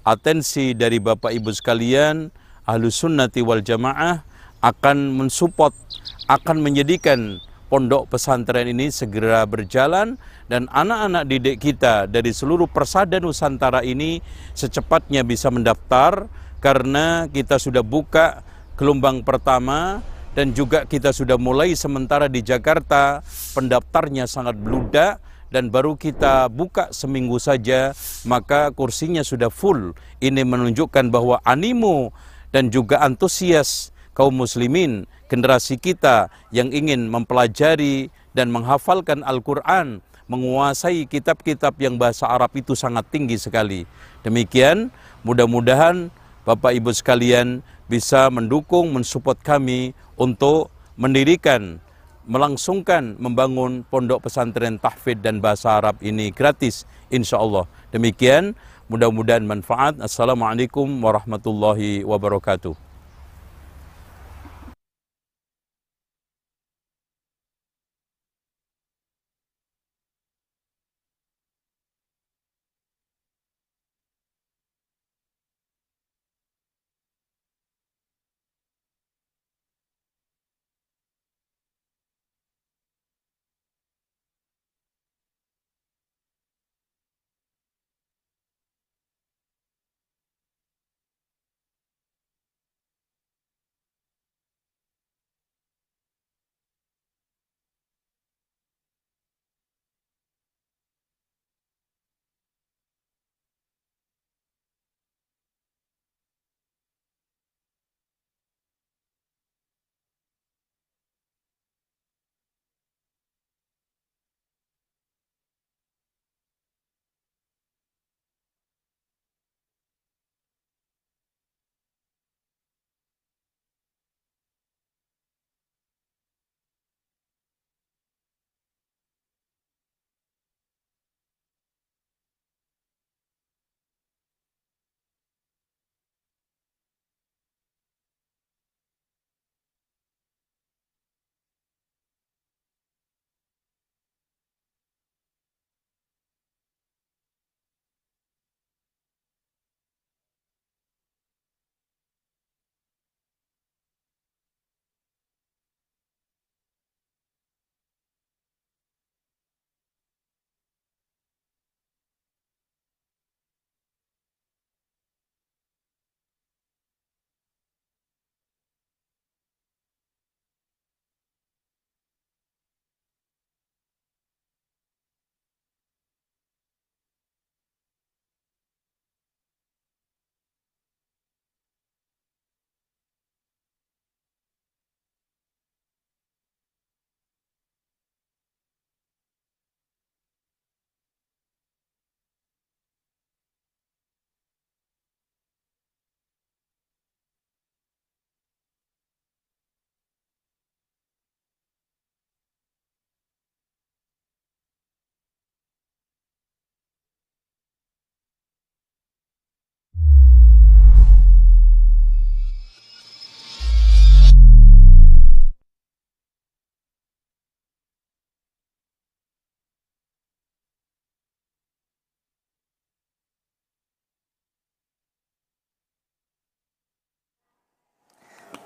atensi dari Bapak Ibu sekalian Ahlus Sunnati wal Jamaah akan mensupport, akan menjadikan pondok pesantren ini segera berjalan dan anak-anak didik kita dari seluruh persada Nusantara ini secepatnya bisa mendaftar karena kita sudah buka gelombang pertama dan juga kita sudah mulai sementara di Jakarta. Pendaftarnya sangat bludak dan baru kita buka seminggu saja maka kursinya sudah full. Ini menunjukkan bahwa animo dan juga antusias kaum muslimin, generasi kita yang ingin mempelajari dan menghafalkan Al-Quran, menguasai kitab-kitab yang bahasa Arab itu sangat tinggi sekali. Demikian, mudah-mudahan Bapak Ibu sekalian bisa mendukung, mensupport kami untuk mendirikan, melangsungkan, membangun pondok pesantren tahfidz dan bahasa Arab ini gratis, insya Allah. Demikian, mudah-mudahan manfaat. Assalamualaikum warahmatullahi wabarakatuh.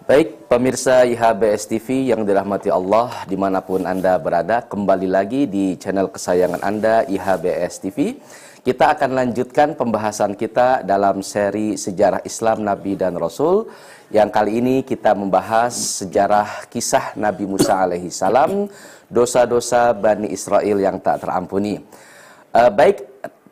Baik, pemirsa IHBS TV yang dirahmati Allah di mana pun Anda berada, kembali lagi di channel kesayangan Anda IHBS TV. Kita akan lanjutkan pembahasan kita dalam seri Sejarah Islam Nabi dan Rasul yang kali ini kita membahas sejarah kisah Nabi Musa alaihi salam, dosa-dosa Bani Israel yang tak terampuni. Uh, baik,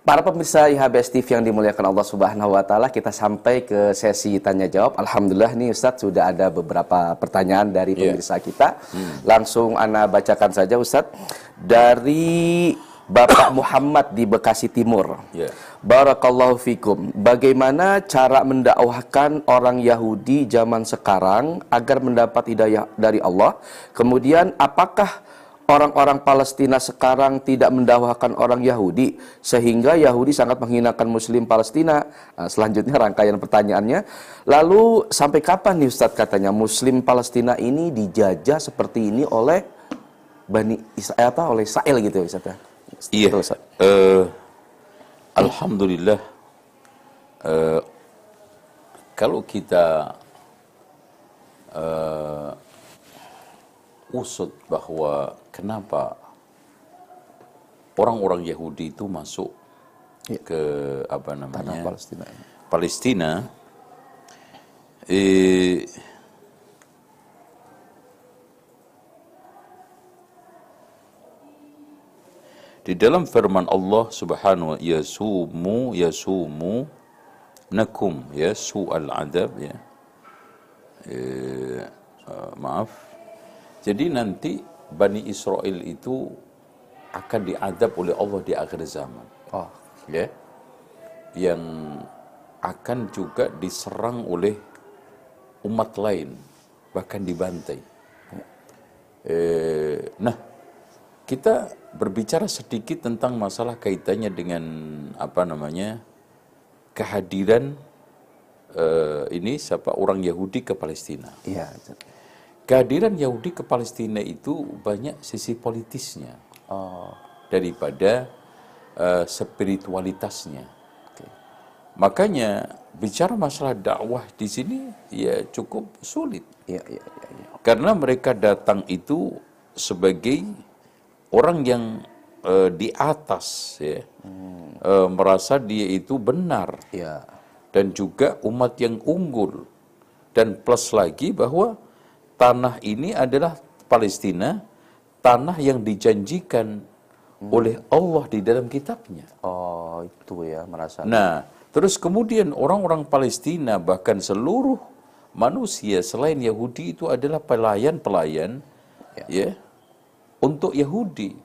Para pemirsa IHBS TV yang dimuliakan Allah Subhanahu wa taala, kita sampai ke sesi tanya jawab. Alhamdulillah nih Ustadz sudah ada beberapa pertanyaan dari iya. pemirsa yeah. kita. Hmm. Langsung ana bacakan saja Ustadz. Dari Bapak Muhammad di Bekasi Timur. Yeah. Barakallahu fikum. Bagaimana cara mendakwahkan orang Yahudi zaman sekarang agar mendapat hidayah dari Allah? Kemudian apakah orang-orang Palestina sekarang tidak mendakwakan orang Yahudi sehingga Yahudi sangat menghinakan Muslim Palestina. Nah, selanjutnya rangkaian pertanyaannya, lalu sampai kapan nih Ustadz katanya Muslim Palestina ini dijajah seperti ini oleh Bani Israel apa oleh Israel gitu Ustadz? Iya. Ustaz. Uh, Alhamdulillah. Uh, kalau kita uh, usut bahwa kenapa orang-orang Yahudi itu masuk Iya. ke apa Tanah namanya Palestina. ini. Palestina eh, di dalam firman Allah Subhanahu wa yasumu yasumu nakum ya su'al adab ya eh, eh, maaf jadi nanti Bani Israel itu akan diadab oleh Allah di akhir zaman Oh, ya yang akan juga diserang oleh umat lain bahkan dibantai. Eh, nah, kita berbicara sedikit tentang masalah kaitannya dengan apa namanya kehadiran eh, ini siapa orang Yahudi ke Palestina. iya. Kehadiran Yahudi ke Palestina itu banyak sisi politisnya Oh, daripada eh, spiritualitasnya. oke. Makanya bicara masalah dakwah di sini ya cukup sulit Iya, iya, iya, iya. karena mereka datang itu sebagai orang yang eh, di atas ya Eh, merasa dia itu benar Iya. dan juga umat yang unggul dan plus lagi bahwa tanah ini adalah Palestina tanah yang dijanjikan oleh Allah di dalam kitabnya Oh, itu ya merasa. Nah, terus kemudian orang-orang Palestina bahkan seluruh manusia selain Yahudi itu adalah pelayan-pelayan ya. untuk Yahudi.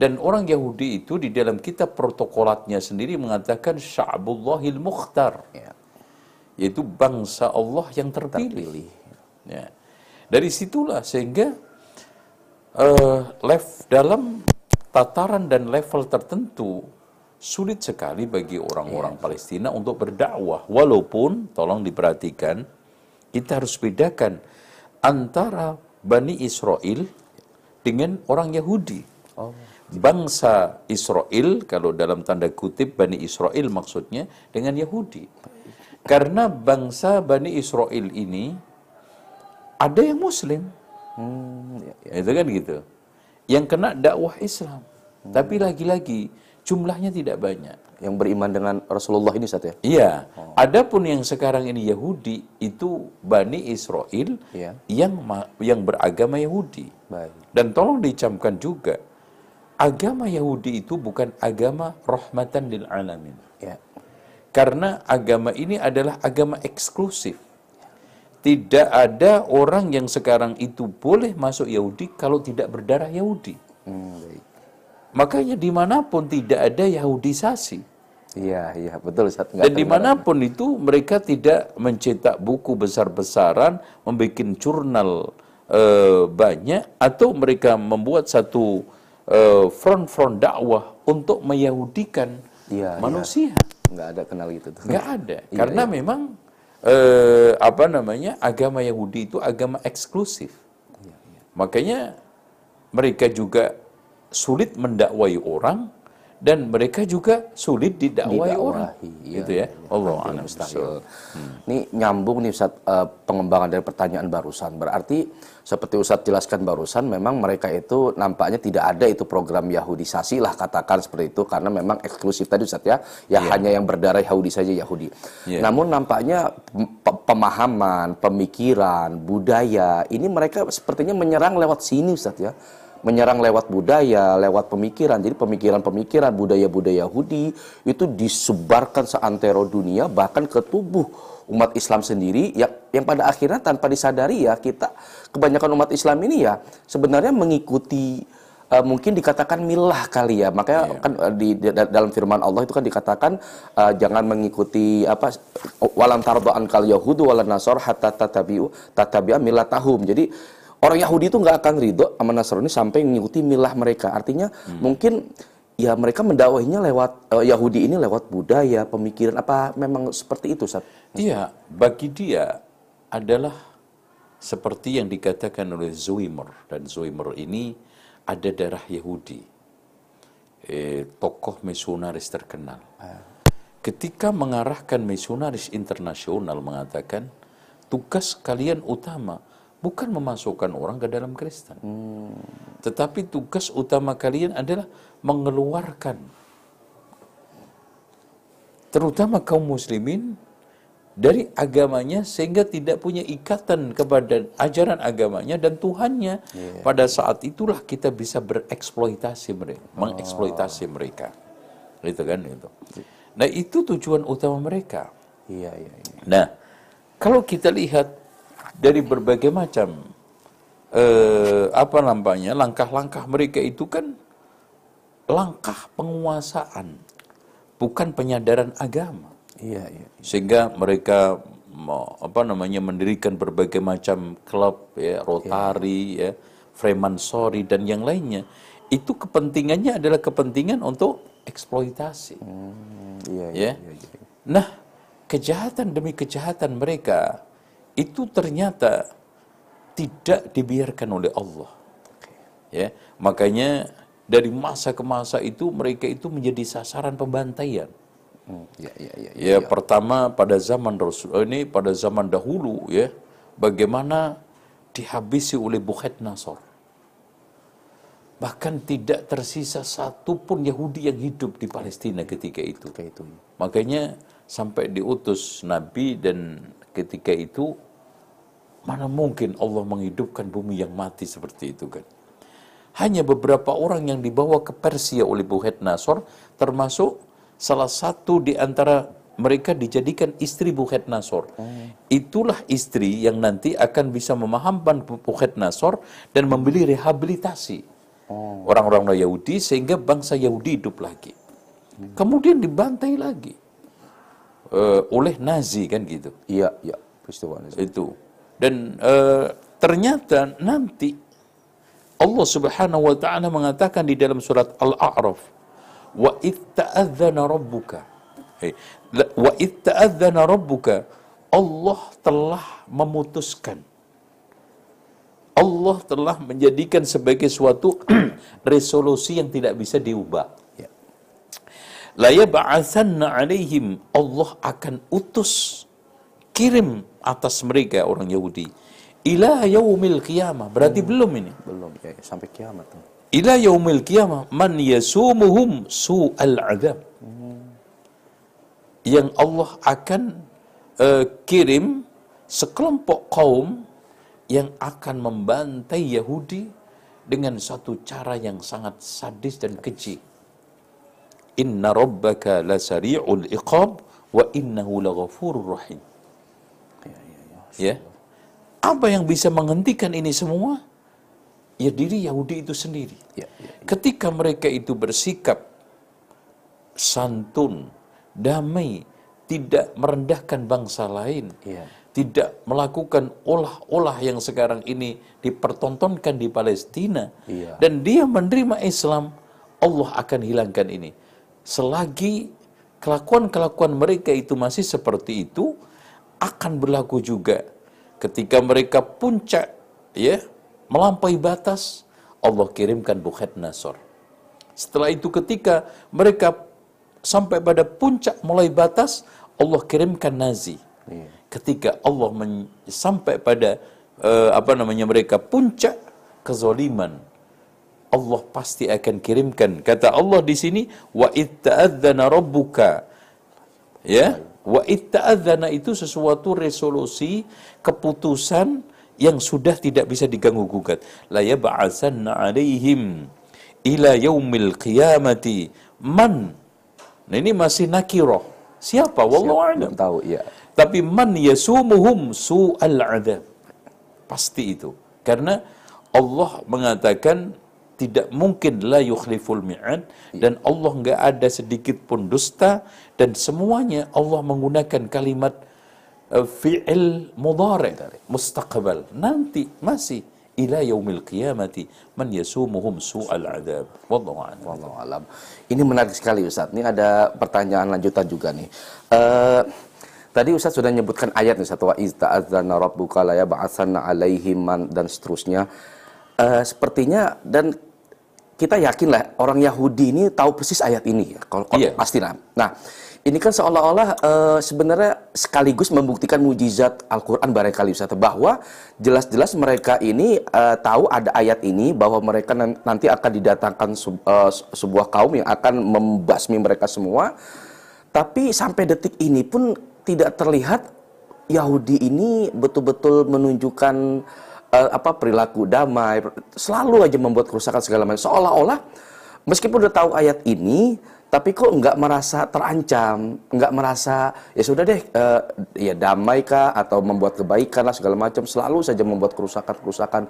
Dan orang Yahudi itu di dalam kitab protokolatnya sendiri mengatakan sya'bullahil mukhtar, Ya. yaitu bangsa Allah yang terpilih. Ya. Dari situlah sehingga eh, lev dalam tataran dan level tertentu sulit sekali bagi orang-orang Palestina untuk berdakwah walaupun tolong diperhatikan kita harus bedakan antara Bani Israel dengan orang Yahudi. Bangsa Israel kalau dalam tanda kutip Bani Israel maksudnya dengan Yahudi. Karena bangsa Bani Israel ini ada yang muslim, Hmm, ya, ya. itu kan gitu. Yang kena dakwah Islam. Tapi lagi-lagi jumlahnya tidak banyak. Yang beriman dengan Rasulullah ini Ustaz ya? Iya. Adapun yang sekarang ini Yahudi itu Bani Israel Iya. yang yang beragama Yahudi. Baik. Dan tolong dicamkan juga agama Yahudi itu bukan agama rahmatan lil alamin. Ya. Karena agama ini adalah agama eksklusif. Tidak ada orang yang sekarang itu boleh masuk Yahudi kalau tidak berdarah Yahudi. Hmm, baik. Makanya di mana pun tidak ada Yahudisasi. Iya, iya, betul. Nggak Dan di mana pun itu mereka tidak mencetak buku besar-besaran, membuat jurnal eh, banyak, atau mereka membuat satu eh, front-front dakwah untuk meyahudikan iya. manusia. nggak ada kenal gitu tuh. Nggak ada, Iya, karena memang eh, apa namanya agama Yahudi itu agama eksklusif. Iya, Makanya mereka juga sulit mendakwai orang dan mereka juga sulit didakwai orang. Didakwahi, iya, gitu ya. Allah Hampir a'lam bishawab. Ini nyambung nih Ustaz eh, pengembangan dari pertanyaan barusan. Berarti seperti Ustaz jelaskan barusan memang mereka itu nampaknya tidak ada itu program Yahudisasi lah katakan seperti itu karena memang eksklusif tadi Ustaz ya. Ya hanya yang berdarah Yahudi saja Yahudi. Iya. Namun nampaknya pe- pemahaman, pemikiran, budaya ini mereka sepertinya menyerang lewat sini Ustaz ya menyerang lewat budaya, lewat pemikiran. Jadi pemikiran-pemikiran budaya-budaya Yahudi itu disebarkan seantero dunia bahkan ke tubuh umat Islam sendiri yang yang pada akhirnya tanpa disadari ya kita kebanyakan umat Islam ini ya sebenarnya mengikuti eh, mungkin dikatakan milah kali ya. Makanya kan eh, di, di- dalam firman Allah itu kan dikatakan eh, jangan mengikuti apa walan tardaan kal yahudu walan nasor hatta tatabiu tatabi'a millatahum jadi orang Yahudi itu nggak akan ridho sama Nasrani sampai mengikuti milah mereka. Artinya mungkin ya mereka mendakwahinya lewat eh, Yahudi ini lewat budaya, pemikiran apa memang seperti itu, Ustaz? Iya, bagi dia adalah seperti yang dikatakan oleh Zoimer dan Zoimer ini ada darah Yahudi, eh, tokoh misionaris terkenal. Ketika mengarahkan misionaris internasional mengatakan tugas kalian utama bukan memasukkan orang ke dalam Kristen. Tetapi tugas utama kalian adalah mengeluarkan terutama kaum muslimin dari agamanya sehingga tidak punya ikatan kepada ajaran agamanya dan Tuhannya. Pada saat itulah kita bisa bereksploitasi mereka, mengeksploitasi mereka. Gitu kan itu. Nah, itu tujuan utama mereka. Iya, iya, iya. Nah, kalau kita lihat dari berbagai macam eh, apa namanya langkah-langkah mereka itu kan langkah penguasaan, bukan penyadaran agama. Iya, iya. Sehingga mereka mau, apa namanya mendirikan berbagai macam klub ya, Rotary ya, Freemansori dan yang lainnya. Itu kepentingannya adalah kepentingan untuk eksploitasi. Hmm, iya, iya, ya. iya, iya. Nah, kejahatan demi kejahatan mereka itu ternyata tidak dibiarkan oleh Allah. Ya, makanya dari masa ke masa itu mereka itu menjadi sasaran pembantaian. Hmm, iya, iya, iya. Ya, pertama pada zaman Rasul ini pada zaman dahulu ya, bagaimana dihabisi oleh Bukhet Nasor. Bahkan tidak tersisa satu pun Yahudi yang hidup di Palestina ketika itu. Itu. Makanya sampai diutus Nabi dan ketika itu mana mungkin Allah menghidupkan bumi yang mati seperti itu kan. Hanya beberapa orang yang dibawa ke Persia oleh Buhet Nasor termasuk salah satu di antara mereka dijadikan istri Buhet Nasor. Itulah istri yang nanti akan bisa memahamkan Buhet Nasor dan membeli rehabilitasi orang-orang Yahudi sehingga bangsa Yahudi hidup lagi. Kemudian dibantai lagi eh, oleh Nazi kan gitu. Iya, iya. Peristiwa ini. Itu. Dan eh, ternyata nanti Allah Subhanahu wa taala mengatakan di dalam surat Al-A'raf, "Wa id ta'adzana rabbuka." La- Wa id ta'adzana rabbuka, Allah telah memutuskan Allah telah menjadikan sebagai suatu [clears throat] resolusi yang tidak bisa diubah. La yab'atsanna alaihim Allah akan utus kirim atas mereka orang Yahudi ila yaumil qiyamah. Berarti belum ini. Belum, ya, ya. sampai kiamat. tuh. Ila yaumil qiyamah man yasumuhum su'al adab. Yang Allah akan eh, kirim sekelompok kaum yang akan membantai Yahudi dengan satu cara yang sangat sadis dan keji. Inna rabbaka lasari'ul iqab wa innahu laghafurur rahim. Ya. Apa yang bisa menghentikan ini semua? Ya diri Yahudi itu sendiri. Ya, ya. Ketika mereka itu bersikap santun, damai, tidak merendahkan bangsa lain, Iya. tidak melakukan olah-olah yang sekarang ini dipertontonkan di Palestina, Iya. dan dia menerima Islam, Allah akan hilangkan ini. Selagi kelakuan-kelakuan mereka itu masih seperti itu, akan berlaku juga ketika mereka puncak, ya, melampaui batas, Allah kirimkan Bukhat Nasor. Setelah itu ketika mereka sampai pada puncak mulai batas, Allah kirimkan Nazi. Ketika Allah men- sampai pada eh, apa namanya mereka puncak kezaliman, Allah pasti akan kirimkan. Kata Allah di sini, wa itta'adzana rabbuka. Ya, wa itta'adzana itu sesuatu resolusi, keputusan yang sudah tidak bisa diganggu gugat. La yab'atsanna 'alaihim ila yaumil qiyamati man. Nah, ini masih nakirah. Siapa? Wallahu a'lam. Tahu, ya. Tapi man yasumuhum su'al adab. Pasti itu. Karena Allah mengatakan tidak mungkin la yukhliful mi'ad dan Allah nggak ada sedikit pun dusta dan semuanya Allah menggunakan kalimat uh, fi'il mudhari mustaqbal nanti masih ila yaumil qiyamati man yasumuhum su'al adab wallahu a'lam Wallahu alam. Ini menarik sekali Ustaz. Ini ada pertanyaan lanjutan juga nih. Eh, tadi Ustaz sudah menyebutkan ayat nih satu wa iz ta'adzana rabbuka la yab'atsanna 'alaihim man dan seterusnya. Eh, sepertinya dan kita yakin lah orang Yahudi ini tahu persis ayat ini ya. Kalau kalau Iya. pasti lah. Nah, Ini kan seolah-olah eh, sebenarnya sekaligus membuktikan mujizat Al-Quran barangkali Ustaz bahwa jelas-jelas mereka ini eh, tahu ada ayat ini bahwa mereka nan- nanti akan didatangkan eh, sebuah kaum yang akan membasmi mereka semua. Tapi sampai detik ini pun tidak terlihat Yahudi ini betul-betul menunjukkan eh, apa perilaku damai, selalu aja membuat kerusakan segala macam. Seolah-olah meskipun udah tahu ayat ini, tapi kok nggak merasa terancam, nggak merasa ya sudah deh eh, ya damai kah atau membuat kebaikan lah segala macam, selalu saja membuat kerusakan-kerusakan.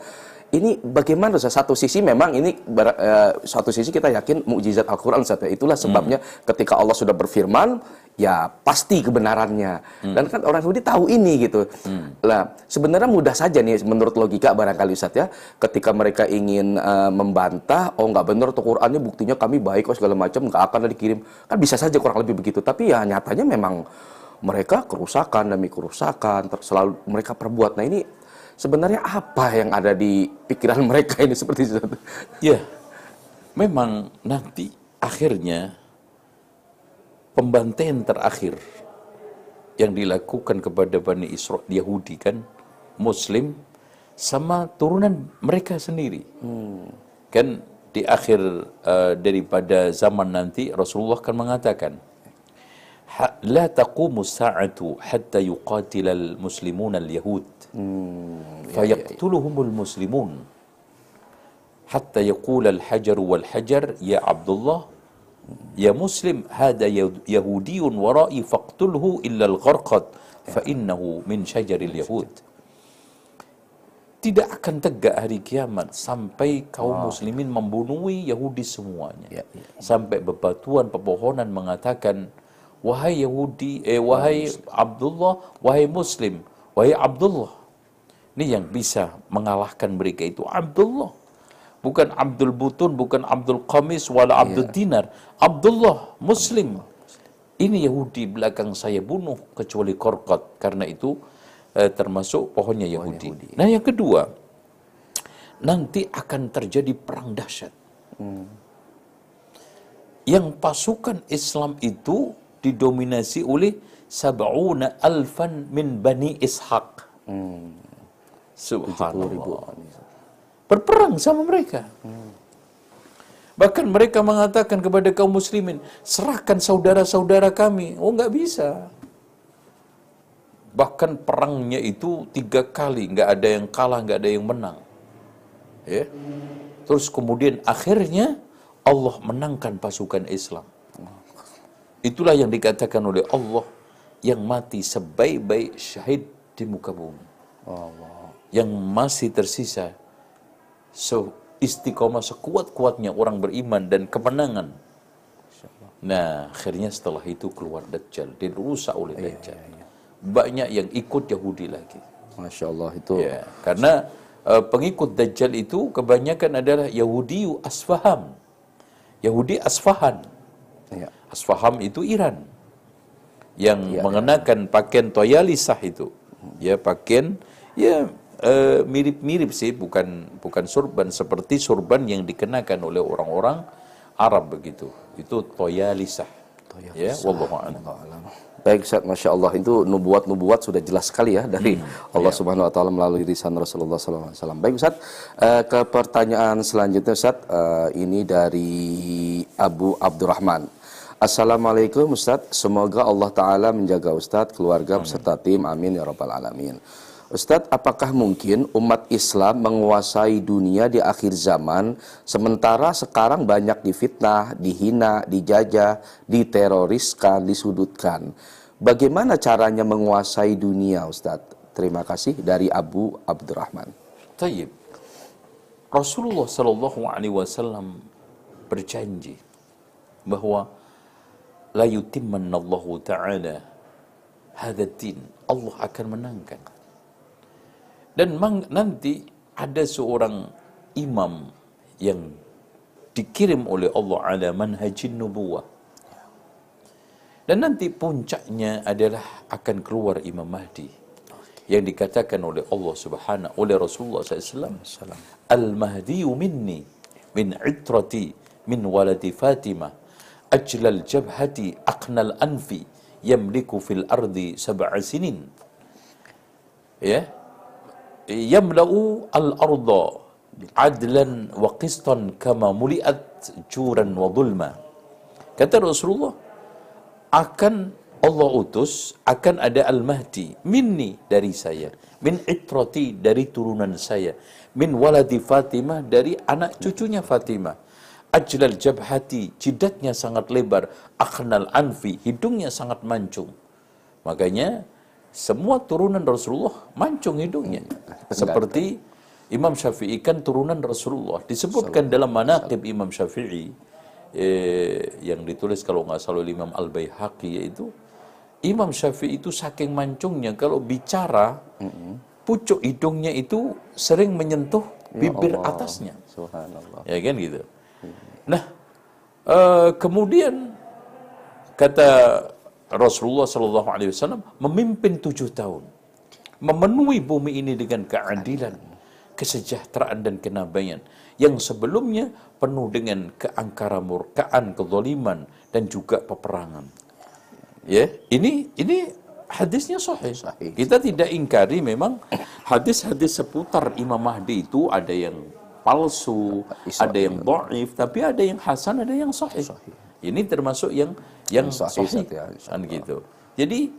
Ini bagaimana Ustaz? Satu sisi memang ini eh, satu sisi kita yakin mukjizat Al-Qur'an Ustaz. ya. Itulah sebabnya ketika Allah sudah berfirman, ya pasti kebenarannya. Dan kan orang Yahudi tahu ini gitu. Lah, sebenarnya mudah saja nih menurut logika barangkali Ustaz ya, ketika mereka ingin eh, membantah, oh nggak benar tuh Qur'annya buktinya kami baik kok segala macam, nggak akan dikirim. Kan bisa saja kurang lebih begitu. Tapi ya nyatanya memang mereka kerusakan demi kerusakan selalu mereka perbuat. Nah ini sebenarnya apa yang ada di pikiran mereka ini seperti itu? Ya, memang nanti akhirnya pembantaian terakhir yang dilakukan kepada Bani Israel Yahudi kan Muslim sama turunan mereka sendiri. Kan di akhir uh, daripada zaman nanti Rasulullah akan mengatakan "Ha- la taqumu sa'atu hatta yuqatila al-muslimun al-yahud Fayaqtuluhumul muslimun hatta yaqula al-hajar wal hajar ya Abdullah ya muslim hada yahudiyun warai faqtulhu illa al-gharqad fa innahu min syajaril yahud tidak akan tegak hari kiamat sampai kaum oh. muslimin membunuhi Yahudi semuanya. Ya, ya. Sampai bebatuan pepohonan mengatakan, "Wahai Yahudi, eh wahai Abdullah, wahai Muslim, wahai Abdullah, ini yang bisa mengalahkan mereka itu Abdullah. Bukan Abdul Butun, bukan Abdul Qamis, wala Abdul Dinar. Abdullah, Muslim. Ini Yahudi belakang saya bunuh kecuali korkot. Karena itu eh, termasuk pohonnya Yahudi. Nah yang kedua, nanti akan terjadi perang dahsyat. Yang pasukan Islam itu didominasi oleh sab'una alfan min Bani Ishaq. Subhanallah. Berperang sama mereka. Bahkan mereka mengatakan kepada kaum muslimin, serahkan saudara-saudara kami. Oh nggak bisa. Bahkan perangnya itu tiga kali, nggak ada yang kalah, nggak ada yang menang. Ya. Terus kemudian akhirnya Allah menangkan pasukan Islam. Itulah yang dikatakan oleh Allah yang mati sebaik-baik syahid di muka bumi. Yang masih tersisa so, istiqomah sekuat-kuatnya orang beriman dan kemenangan. Nah, akhirnya setelah itu keluar Dajjal, dirusak oleh Dajjal. Banyak yang ikut Yahudi lagi. Masya Allah itu. Ya, karena uh, pengikut Dajjal itu kebanyakan adalah Yahudi Asfaham. Yahudi Asfahan. Ya. Asfaham itu Iran. Yang mengenakan pakaian toyalisah itu. Ya, pakaian ya mirip-mirip sih, bukan bukan surban seperti surban yang dikenakan oleh orang-orang Arab begitu. Itu toyalisah. Ya, wallahu a'lam. Baik Ustaz, Masya Allah itu nubuat-nubuat sudah jelas sekali ya dari Allah Subhanahu Wa Taala melalui lisan Rasulullah SAW. Baik Ustaz, eh, ke pertanyaan selanjutnya Ustaz, eh, ini dari Abu Abdurrahman. Assalamualaikum Ustaz, semoga Allah Taala menjaga Ustaz, keluarga beserta tim, amin ya rabbal alamin. Ustadz, apakah mungkin umat Islam menguasai dunia di akhir zaman, sementara sekarang banyak difitnah, dihina, dijajah, diteroriskan, disudutkan? Bagaimana caranya menguasai dunia, Ustadz? Terima kasih dari Abu Abdurrahman. Tayyib. Rasulullah sallallahu alaihi wasallam berjanji bahwa la yutimmanna Allah taala hadha din. Allah akan menangkan. Dan nanti ada seorang imam yang dikirim oleh Allah ala manhajin nubuwah. Dan nanti puncaknya adalah akan keluar Imam Mahdi yang dikatakan oleh Allah Subhanahu oleh Rasulullah SAW Al-Mahdi minni min itrati min waladi Fatimah ajlal jabhati aqnal anfi yamliku fil ardi sab'a sinin. Ya yamla'u al arda adlan wa qistan kama muliat juran wa dhulma. Kata Rasulullah akan Allah utus akan ada al-mahdi minni dari saya min itrati dari turunan saya min waladi Fatimah dari anak cucunya Fatimah. Ajlal jabhati jidatnya sangat lebar akhnal anfi hidungnya sangat mancung. Makanya semua turunan Rasulullah mancung hidungnya seperti Imam Syafi'i kan turunan Rasulullah. Disebutkan dalam manaqib Imam Syafi'i eh, yang ditulis kalau nggak salah oleh Imam Al Baihaqi yaitu Imam Syafi'i itu saking mancungnya. Kalau bicara pucuk hidungnya itu sering menyentuh bibir Allah. atasnya. Subhanallah. ya kan gitu? Nah eh, kemudian kata Rasulullah Shallallahu Alaihi Wasallam memimpin tujuh tahun memenuhi bumi ini dengan keadilan kesejahteraan dan kenabaian. Yang sebelumnya penuh dengan keangkara murkaan kezaliman dan juga peperangan. Ya ini ini hadisnya sahih. Sahih. kita tidak ingkari memang hadis-hadis seputar Imam Mahdi itu ada yang palsu Israel. ada yang dhaif tapi ada yang hasan ada yang sahih, ini termasuk yang yang sahih, sahih, ya, kan gitu. Jadi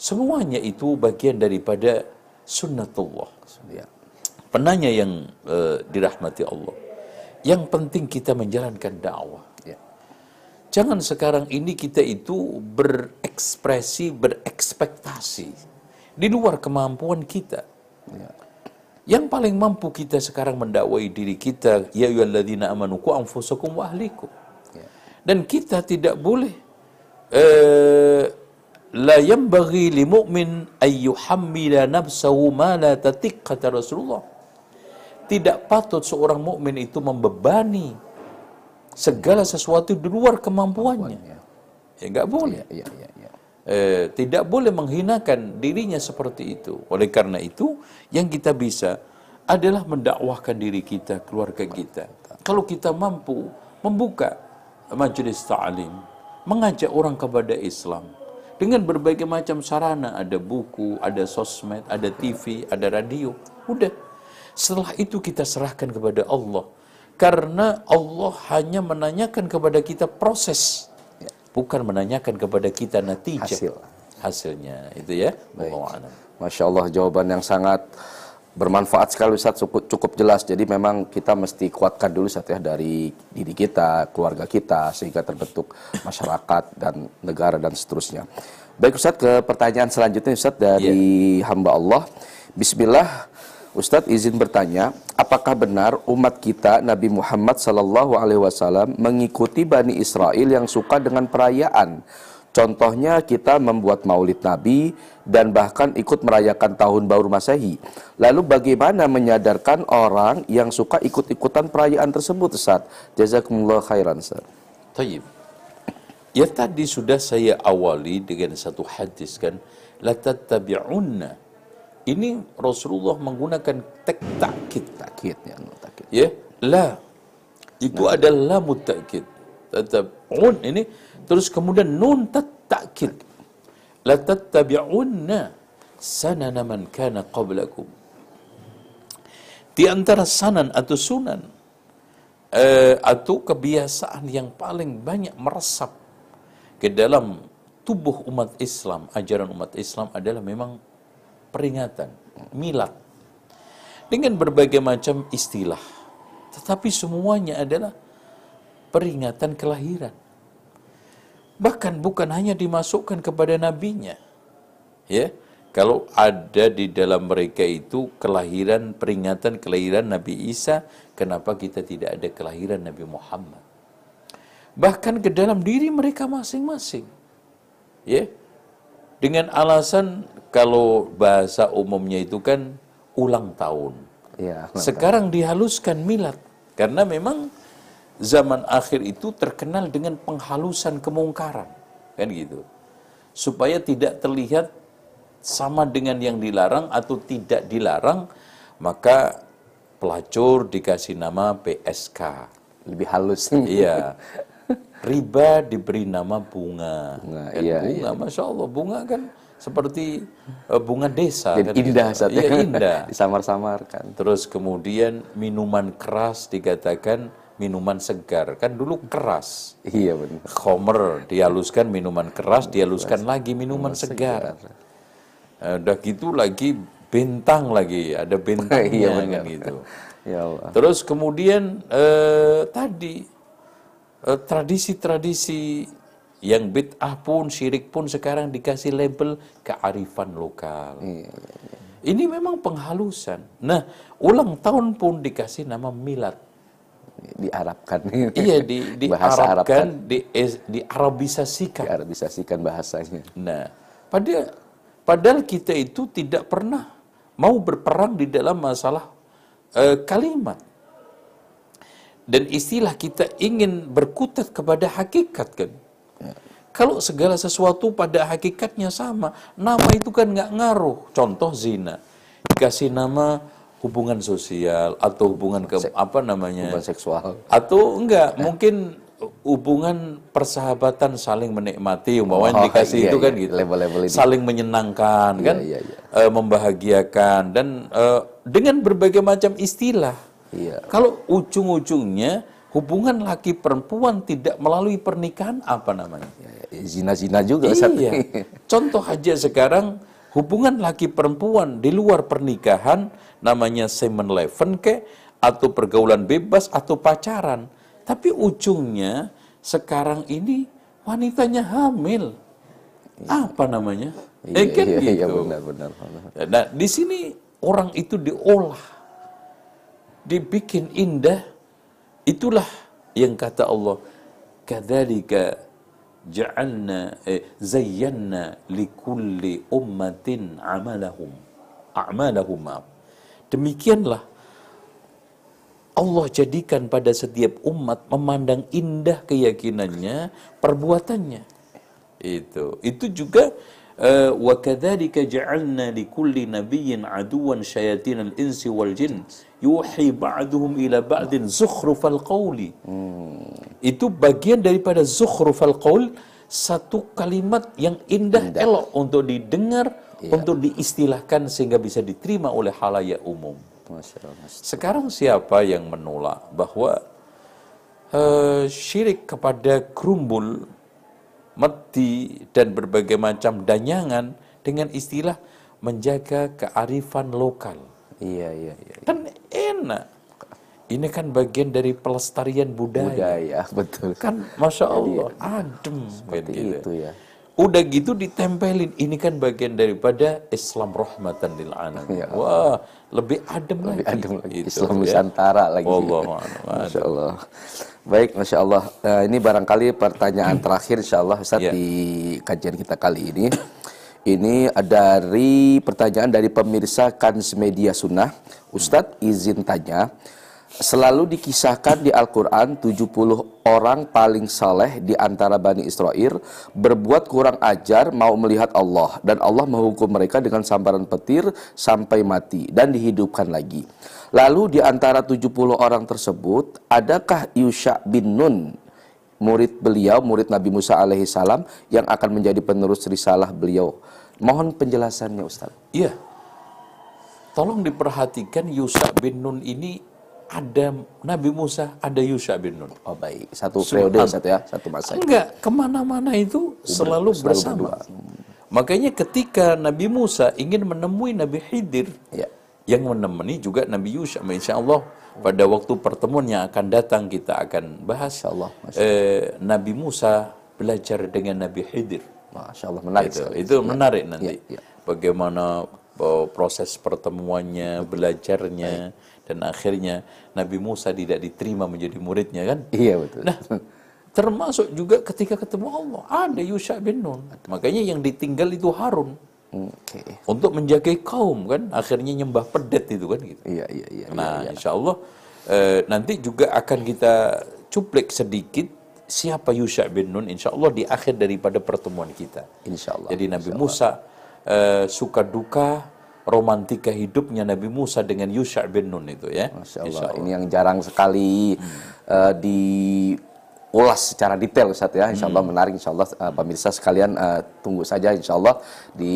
semuanya itu bagian daripada sunnatullah Ya. penanya yang eh, dirahmati Allah yang penting kita menjalankan dakwah Ya. Jangan sekarang ini kita itu berekspresi, berekspektasi di luar kemampuan kita. Ya. Yang paling mampu kita sekarang mendakwai diri kita, ya ayyuhalladzina amanu qu anfusakum wa ahlikum. Ya. Dan kita tidak boleh eh, la yanbaghi li mu'min ay yuhammila nafsahu ma la tatiq kata Rasulullah. Tidak patut seorang mukmin itu membebani segala sesuatu di luar kemampuannya. Ya. Ya enggak boleh. Ya, ya, ya. Eh, tidak boleh menghinakan dirinya seperti itu. Oleh karena itu, yang kita bisa adalah mendakwahkan diri kita, keluarga kita. Kalau kita mampu membuka majelis ta'lim, mengajak orang kepada Islam dengan berbagai macam sarana, ada buku, ada sosmed, ada TV, ada radio. Udah. Setelah itu kita serahkan kepada Allah. Karena Allah hanya menanyakan kepada kita proses bukan menanyakan kepada kita natijah Hasil. hasilnya itu ya Baik. Masya Allah jawaban yang sangat bermanfaat sekali Ustaz, cukup, cukup jelas. Jadi memang kita mesti kuatkan dulu Ustaz ya dari diri kita, keluarga kita sehingga terbentuk masyarakat dan negara dan seterusnya. Baik Ustaz ke pertanyaan selanjutnya Ustaz dari hamba Allah. Bismillah Ustadz izin bertanya, apakah benar umat kita Nabi Muhammad Sallallahu Alaihi Wasallam mengikuti Bani Israel yang suka dengan perayaan? Contohnya kita membuat maulid Nabi dan bahkan ikut merayakan tahun baru Masehi. Lalu bagaimana menyadarkan orang yang suka ikut-ikutan perayaan tersebut Ustaz? Jazakumullah khairan Ustaz. Tayyib. Ya tadi sudah saya awali dengan satu hadis kan, la tattabi'unna. Ini Rasulullah menggunakan tek takkid. Takkid ya, takkid. Ya, la. Itu adalah lamut takkid. Tatab'un ini terus kemudian nun tat takkid. La tattabi'unna sanana man kana qablakum. Di antara sanan atau sunan eh, atau kebiasaan yang paling banyak meresap ke dalam tubuh umat Islam, ajaran umat Islam adalah memang peringatan, milad. Dengan berbagai macam istilah. Tetapi semuanya adalah peringatan kelahiran. Bahkan bukan hanya dimasukkan kepada nabinya. Ya, kalau ada di dalam mereka itu kelahiran peringatan kelahiran Nabi Isa, kenapa kita tidak ada kelahiran Nabi Muhammad? Bahkan ke dalam diri mereka masing-masing. Ya. Dengan alasan kalau bahasa umumnya itu kan ulang tahun. Ya, Sekarang dihaluskan milad karena memang zaman akhir itu terkenal dengan penghalusan kemungkaran, kan gitu. Supaya tidak terlihat sama dengan yang dilarang atau tidak dilarang, maka pelacur dikasih nama PSK. lebih halus. [laughs] Iya. riba diberi nama bunga. Bunga, Kan iya, bunga, masya Allah, bunga kan seperti eh, bunga desa. Jadi kan indah gitu. Ustaz, ya. Iya indah. [laughs] Disamar-samarkan. Terus kemudian minuman keras dikatakan minuman segar. Kan dulu keras. Iya benar. Khomer dihaluskan minuman keras, dihaluskan lagi minuman segar. Eh, udah gitu lagi bentang lagi, ada [laughs] bentangnya Iya, kan benar. gitu. Ya Allah. Terus kemudian eh, tadi eh, tradisi-tradisi yang bid'ah pun, syirik pun sekarang dikasih label kearifan lokal. Iya, Ini memang penghalusan. Nah, ulang tahun pun dikasih nama milad. Diarabkan. iya, di, [laughs] Bahasa Arab diarabkan, di, diarabisasikan. Diarabisasikan bahasanya. Nah, pada, padahal kita itu tidak pernah mau berperang di dalam masalah eh, kalimat. Dan istilah kita ingin berkutat kepada hakikat kan. Kalau segala sesuatu pada hakikatnya sama, nama itu kan nggak ngaruh. Contoh zina, dikasih nama hubungan sosial atau hubungan ke apa namanya? Hubungan seksual. Atau enggak, mungkin hubungan persahabatan saling menikmati, umpamanya Oh, dikasih iya, itu kan iya, gitu. label-label ini. Saling menyenangkan kan, iya, iya. eh, membahagiakan dan eh, dengan berbagai macam istilah. Iya. Kalau ujung-ujungnya hubungan laki perempuan tidak melalui pernikahan apa namanya? Ya, Zina-zina juga. Iya. Contoh aja sekarang hubungan laki perempuan di luar pernikahan namanya semen leven ke atau pergaulan bebas atau pacaran. Tapi ujungnya sekarang ini wanitanya hamil. Apa namanya? Iya, eh kan iya, gitu. iya, benar, benar, benar. Nah, di sini orang itu diolah, dibikin indah. Itulah yang kata Allah, kadzalika ja'alna eh, zayyana likulli ummatin amalahum. A'malahum. maaf. Demikianlah Allah jadikan pada setiap umat memandang indah keyakinannya, perbuatannya. Itu. Itu juga eh, wa kadzalika ja'alna likulli nabiyyin aduwan syayatinal insi wal jin yuhi ba'duhum ila ba'din zukhrufal qawli. Itu bagian daripada zukhrufal qaul satu kalimat yang indah, elok untuk didengar, untuk diistilahkan sehingga bisa diterima oleh halayak umum. Masya Allah. Sekarang siapa yang menolak bahwa eh, syirik kepada kerumbul, meti, dan berbagai macam danyangan dengan istilah menjaga kearifan lokal. Iya, iya, iya. Kan enak. Ini kan bagian dari pelestarian budaya. Budaya, [laughs] betul. Kan Masya Allah, adem. kan Seperti gitu. itu ya. Udah gitu ditempelin, ini kan bagian daripada Islam rahmatan lil alamin. Ya. Wah, lebih adem Lebih lagi. adem lagi. Gitu, Islam ya. Nusantara lagi. A'lam. Masya Allah. Baik, Masya Allah. Eh, ini barangkali pertanyaan [clears throat] terakhir Insya Allah Ustaz Ya. di kajian kita kali ini. Ini dari pertanyaan dari pemirsa Kans Media Sunnah. Ustadz izin tanya, selalu dikisahkan di Al-Quran 70 orang paling saleh di antara Bani Israel berbuat kurang ajar mau melihat Allah dan Allah menghukum mereka dengan sambaran petir sampai mati dan dihidupkan lagi. Lalu di antara 70 orang tersebut adakah Yusha bin Nun murid beliau, murid Nabi Musa alaihi salam yang akan menjadi penerus risalah beliau. Mohon penjelasannya Ustaz. Iya. Tolong diperhatikan Yusa bin Nun ini ada Nabi Musa, ada Yusa bin Nun. Oh baik, satu periode Ustaz ya, satu masa. Enggak, ke mana-mana itu selalu, selalu bersama. Makanya ketika Nabi Musa ingin menemui Nabi Khidir, Ya. yang menemani juga Nabi Yusha. Insya Allah pada waktu pertemuan yang akan datang kita akan bahas. Masya Allah, Masya Eh, Nabi Musa belajar dengan Nabi Khidir. Masya Allah menarik itu, itu menarik nanti. ya, ya. Bagaimana oh, proses pertemuannya, belajarnya, dan akhirnya Nabi Musa tidak diterima menjadi muridnya kan? Iya betul. Nah, termasuk juga ketika ketemu Allah, ada Yusha bin Nun. Makanya yang ditinggal itu Harun Oke. untuk menjaga kaum kan, akhirnya nyembah pedet itu kan gitu. Iya iya iya. Nah, insya Allah eh, nanti juga akan kita cuplik sedikit siapa Yusha bin Nun, insya Allah di akhir daripada pertemuan kita. Insya Allah. Jadi Nabi Musa eh, suka duka romantika hidupnya Nabi Musa dengan Yusha bin Nun itu ya. Masya Allah. Ini yang jarang sekali eh, ulas secara detail Ustaz ya. Insya Allah menarik insya Allah uh, pemirsa sekalian uh, tunggu saja insya Allah di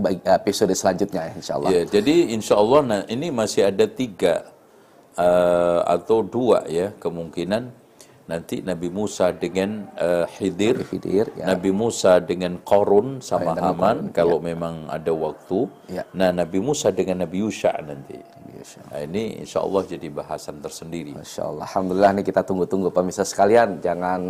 uh, episode selanjutnya ya insya Allah. Ya, jadi insya Allah nah, ini masih ada tiga eh, atau dua ya kemungkinan nanti Nabi Musa dengan eh, Khidir, Khidir, ya. Nabi Musa dengan Korun sama Nabi Haman kalau memang ada waktu. Ya. Nah Nabi Musa dengan Nabi Yusha nanti. Insya Nah, ini insya Allah jadi bahasan tersendiri. Masya Allah. Alhamdulillah nih kita tunggu-tunggu pemirsa sekalian. Jangan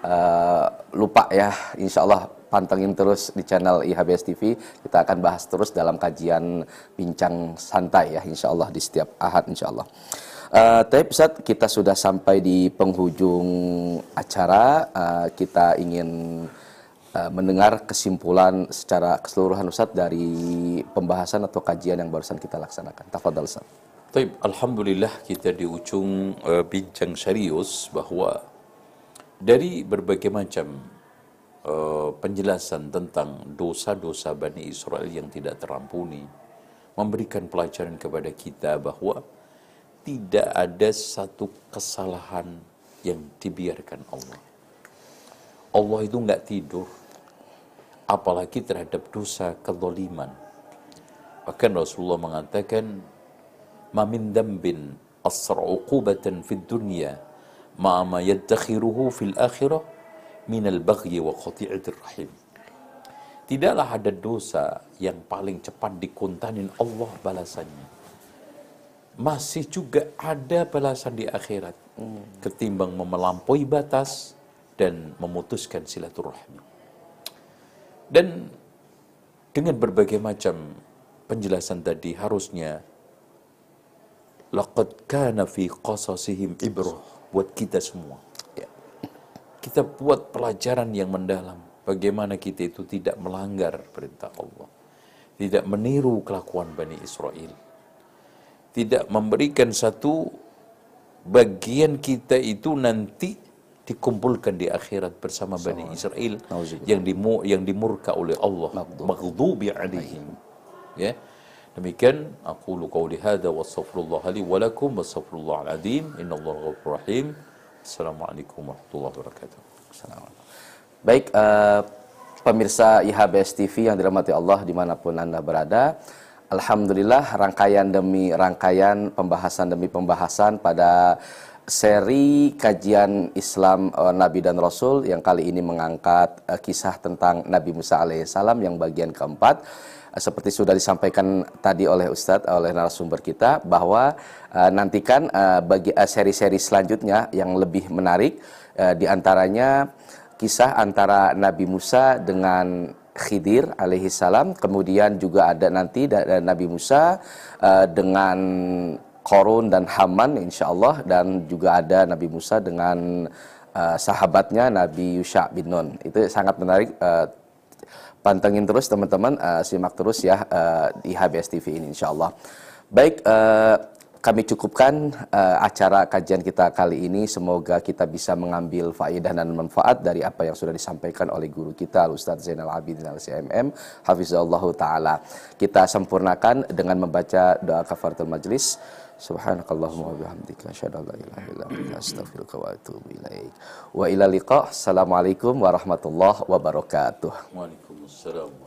eh, lupa ya. Insya Allah pantengin terus di channel IHBS TV. Kita akan bahas terus dalam kajian bincang santai ya. Insya Allah di setiap ahad insya Allah. Eh, tapi Ustaz, kita sudah sampai di penghujung acara. Eh, kita ingin eh, mendengar kesimpulan secara keseluruhan Ustaz dari pembahasan atau kajian yang barusan kita laksanakan. Tafadhal Ustaz. Taib, Alhamdulillah kita di ujung uh, bincang serius bahwa dari berbagai macam uh, penjelasan tentang dosa-dosa Bani Israel yang tidak terampuni, memberikan pelajaran kepada kita bahwa tidak ada satu kesalahan yang dibiarkan Allah. Allah itu nggak tidur, apalagi terhadap dosa kezaliman. Bahkan Rasulullah mengatakan, "Ma min dambin asra uqubatan fid dunya ma ma yaddakhiruhu fil akhirah min al-baghyi wa qati'atir rahim." Tidaklah ada dosa yang paling cepat dikuntanin Allah balasannya. Masih juga ada balasan di akhirat ketimbang melampaui batas dan memutuskan silaturahmi. Dan dengan berbagai macam penjelasan tadi harusnya laqad kana fi qasasihim ibrah buat kita semua. Ya. Kita buat pelajaran yang mendalam bagaimana kita itu tidak melanggar perintah Allah. Tidak meniru kelakuan Bani Israel. Tidak memberikan satu bagian kita itu nanti dikumpulkan di akhirat bersama Bani Israel yang dimu yang dimurka oleh Allah. Maghdubi alaihim. Ya. Demikian aku lu qauli hadza wa astaghfirullah li wa lakum wastaghfirullah alazim innallaha ghafurur rahim. Assalamualaikum warahmatullahi wabarakatuh. Baik, eh, pemirsa IHBS TV yang dirahmati Allah di mana pun Anda berada. Alhamdulillah rangkaian demi rangkaian, pembahasan demi pembahasan pada seri kajian Islam eh, Nabi dan Rasul yang kali ini mengangkat eh, kisah tentang Nabi Musa alaihissalam yang bagian keempat. Eh, Seperti sudah disampaikan tadi oleh Ustadz, oleh narasumber kita, bahwa eh, nantikan eh, bagi eh, seri-seri selanjutnya yang lebih menarik, eh, di antaranya kisah antara Nabi Musa dengan Khidir alaihi salam. Kemudian juga ada nanti Nabi Musa eh, dengan Korun dan Haman insya Allah dan juga ada Nabi Musa dengan eh, sahabatnya Nabi Yusha bin Nun. Itu sangat menarik eh, pantengin terus teman-teman simak terus ya eh, di HBS TV ini insya Allah baik eh, kami cukupkan eh, acara kajian kita kali ini. Semoga kita bisa mengambil faedah dan manfaat dari apa yang sudah disampaikan oleh guru kita, Ustaz Zainal Abidin Al-CMM, Hafizahullah Ta'ala. Kita sempurnakan dengan membaca doa kafaratul majlis. Subhanakallahumma wa bihamdika asyhadu an la ilaha illa anta astaghfiruka wa atubu ilaik. Wa ila liqa. Assalamualaikum warahmatullahi wabarakatuh. Waalaikumsalam